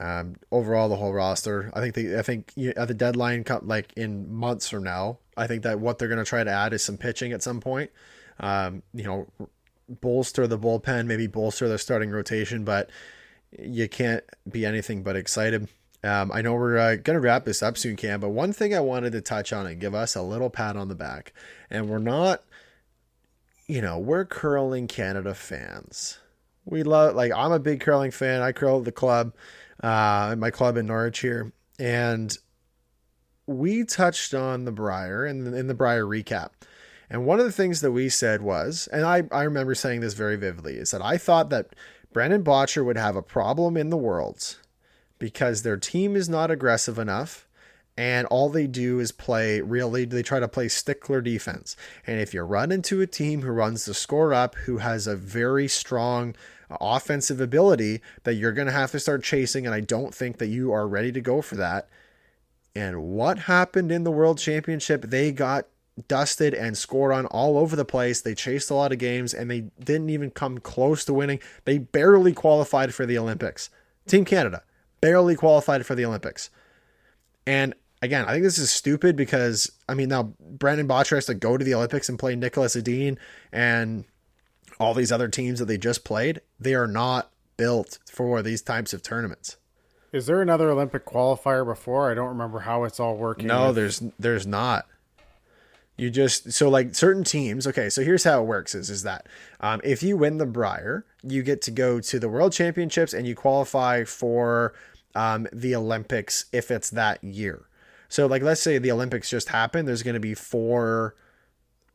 Um, overall, the whole roster, I think they, I think at the deadline, like in months from now, I think that what they're going to try to add is some pitching at some point. Um, you know, bolster the bullpen, maybe bolster the starting rotation, but you can't be anything but excited. Um, I know we're uh, going to wrap this up soon, Cam, but one thing I wanted to touch on and give us a little pat on the back, and we're not, you know, we're curling Canada fans. We love, like, I'm a big curling fan. I curl the club uh, my club in Norwich here, and we touched on the Brier and in the Brier recap. And one of the things that we said was, and I, I remember saying this very vividly, is that I thought that Brendan Bottcher would have a problem in the Worlds because their team is not aggressive enough and all they do is play really they try to play stickler defense and if you run into a team who runs the score up who has a very strong offensive ability that you're going to have to start chasing and i don't think that you are ready to go for that. And what happened in the world championship they got dusted and scored on all over the place. They chased a lot of games and they didn't even come close to winning. They barely qualified for the olympics. Team canada barely qualified for the olympics. And again, I think this is stupid because I mean now Brandon Bottcher has to go to the Olympics and play Nicholas Edin and all these other teams that they just played. They are not built for these types of tournaments. Is there another Olympic qualifier before? I don't remember how it's all working. No, with... there's there's not. You just so like certain teams. Okay, so here's how it works: is is that um, if you win the Brier, you get to go to the World Championships and you qualify for um, the Olympics if it's that year. So like let's say the Olympics just happened, there's going to be four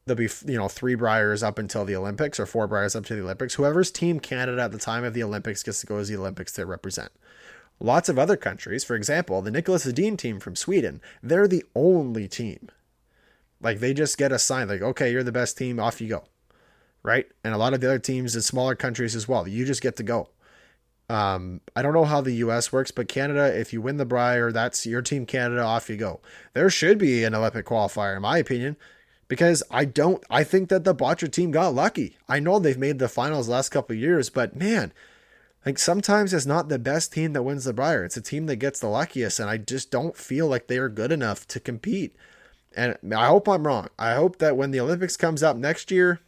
there'll be you know three Briers up until the Olympics or four Briers up to the Olympics. Whoever's team Canada at the time of the Olympics gets to go as the Olympics to represent. Lots of other countries, for example, the Nicholas Edin team from Sweden, they're the only team. Like they just get assigned, like, okay, you're the best team, off you go. Right? And a lot of the other teams in smaller countries as well. You just get to go. Um, I don't know how the US works, but Canada, if you win the Brier, that's your team Canada, off you go. There should be an Olympic qualifier, in my opinion, because I don't I think that the Bottcher team got lucky. I know they've made the finals the last couple years, but man, like sometimes it's not the best team that wins the Brier. It's a team that gets the luckiest, and I just don't feel like they are good enough to compete. And I hope I'm wrong. I hope that when the Olympics comes up next year,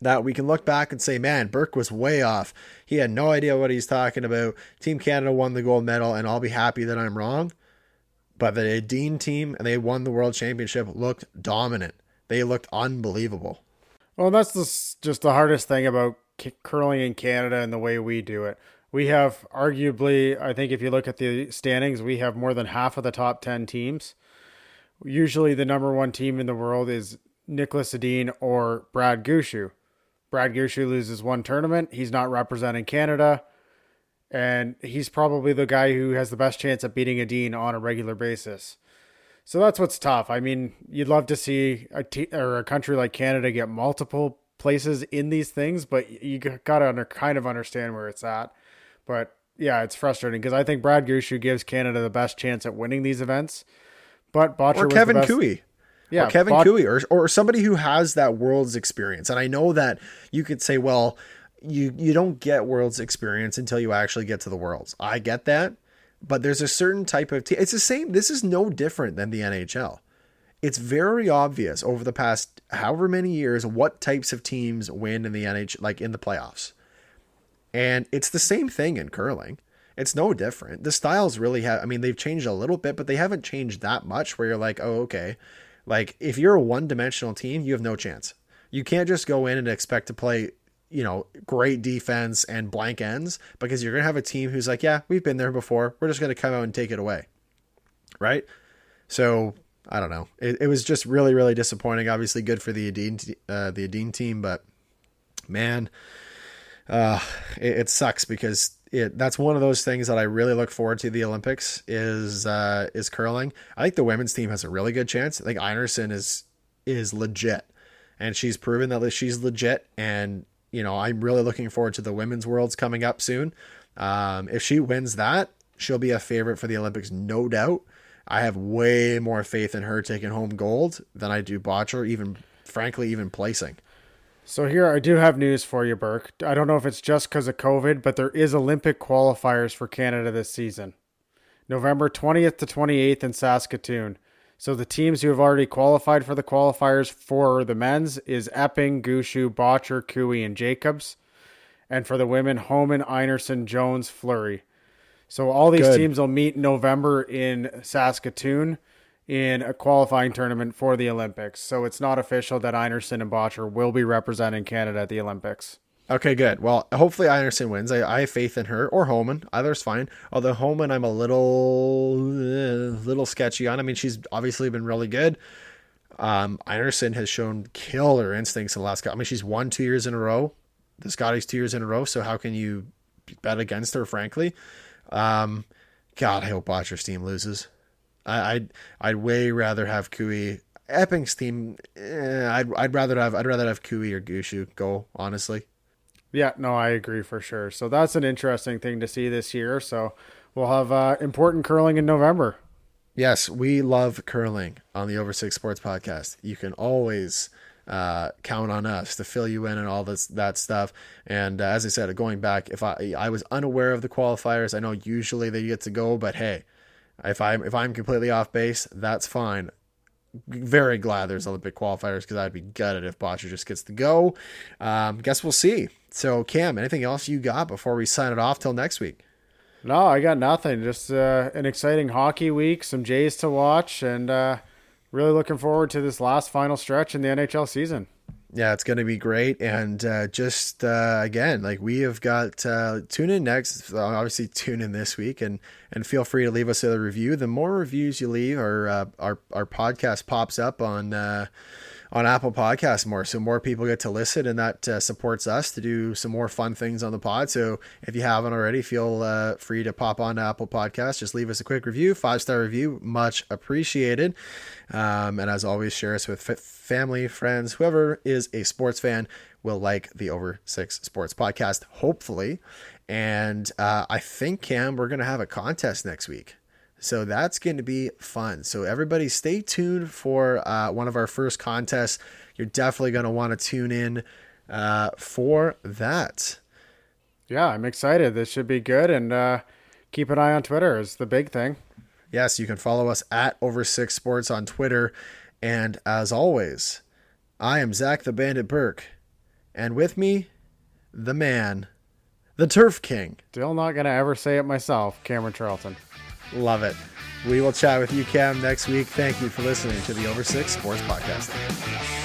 that we can look back and say, man, Burke was way off. He had no idea what he's talking about. Team Canada won the gold medal, and I'll be happy that I'm wrong. But the Edin team, and they won the world championship, looked dominant. They looked unbelievable. Well, that's just the hardest thing about curling in Canada and the way we do it. We have arguably, I think if you look at the standings, we have more than half of the top 10 teams. Usually the number one team in the world is Nicholas Edin or Brad Gushue. Brad Gushue loses one tournament. He's not representing Canada. And he's probably the guy who has the best chance at beating Edin on a regular basis. So that's what's tough. I mean, you'd love to see a te- or a country like Canada get multiple places in these things, but you got to under, kind of understand where it's at. But yeah, it's frustrating because I think Brad Gushue gives Canada the best chance at winning these events. But Bottcher or Kevin Koe. Yeah, or Kevin Bot- Koe or or somebody who has that world's experience. And I know that you could say, well, you you don't get world's experience until you actually get to the worlds. I get that, but there's a certain type of team. It's the same. This is no different than the NHL. It's very obvious over the past however many years what types of teams win in the NHL, like in the playoffs. And it's the same thing in curling. It's no different. The styles really have, I mean, they've changed a little bit, but they haven't changed that much where you're like, oh, okay, like if you're a one-dimensional team, you have no chance. You can't just go in and expect to play, you know, great defense and blank ends because you're going to have a team who's like, yeah, we've been there before. We're just going to come out and take it away. Right? So, I don't know. It, it was just really really disappointing. Obviously good for the Edin uh, the Edin team, but man, uh, it, it sucks because it that's one of those things that I really look forward to the Olympics is uh, is curling. I think the women's team has a really good chance. I think Einarson is is legit, and she's proven that she's legit. And you know, I'm really looking forward to the women's worlds coming up soon. Um, if she wins that, she'll be a favorite for the Olympics, no doubt. I have way more faith in her taking home gold than I do Bottcher, even frankly, even placing. So here I do have news for you, Burke. I don't know if it's just because of COVID, but there is Olympic qualifiers for Canada this season. November 20th to 28th in Saskatoon. So the teams who have already qualified for the qualifiers for the men's is Epping, Gushue, Bottcher, Koe, and Jacobs. And for the women, Homan, Einarson, Jones, Fleury. So all these Good. teams will meet in November in Saskatoon in a qualifying tournament for the Olympics. So it's not official that Einarson and Bottcher will be representing Canada at the Olympics. Okay, good. Well, hopefully Einarson wins. I, I have faith in her or Homan. Either's fine. Although Homan, I'm a little, uh, little sketchy on. I mean, she's obviously been really good. Um, Einarson has shown killer instincts in the last. I mean, she's won two years in a row. The Scotties two years in a row. So how can you bet against her? Frankly, um, God, I hope Bottcher's team loses. I, I'd I'd way rather have Koe. Epping's team, eh, I'd I'd rather have I'd rather have Koe or Gushue go honestly. Yeah, no, I agree for sure. So that's an interesting thing to see this year. So we'll have uh, important curling in November. Yes, we love curling on the Over Six Sports podcast. You can always uh, count on us to fill you in and all this that stuff. And uh, as I said, going back, if I I was unaware of the qualifiers, I know usually they get to go, but hey, if I'm if I'm completely off base, that's fine. Very glad there's Olympic qualifiers because I'd be gutted if Bottcher just gets to go. Um, guess we'll see. So Cam, anything else you got before we sign it off till next week? No, I got nothing. Just uh, an exciting hockey week, some Jays to watch, and uh, really looking forward to this last final stretch in the NHL season. Yeah, it's going to be great. And uh, just uh, again, like we have got, uh, tune in next. Obviously, tune in this week, and and feel free to leave us a review. The more reviews you leave, our uh, our our podcast pops up on uh, on Apple Podcasts more, so more people get to listen, and that uh, supports us to do some more fun things on the pod. So if you haven't already, feel uh, free to pop on to Apple Podcasts. Just leave us a quick review, five star review, much appreciated. Um, and as always, share us with f- family, friends, whoever is a sports fan will like the Over Six Sports Podcast, hopefully. And uh, I think Cam, we're gonna have a contest next week. So that's going to be fun. So everybody stay tuned for uh, one of our first contests. You're definitely going to want to tune in uh, for that. Yeah, I'm excited. This should be good. And uh, keep an eye on Twitter is the big thing. Yes, you can follow us at Over Six Sports on Twitter. And as always, I am Zach the Bandit Burke. And with me, the man, the Turf King. Still not going to ever say it myself, Cameron Charlton. Love it. We will chat with you, Cam, next week. Thank you for listening to the Over Six Sports Podcast.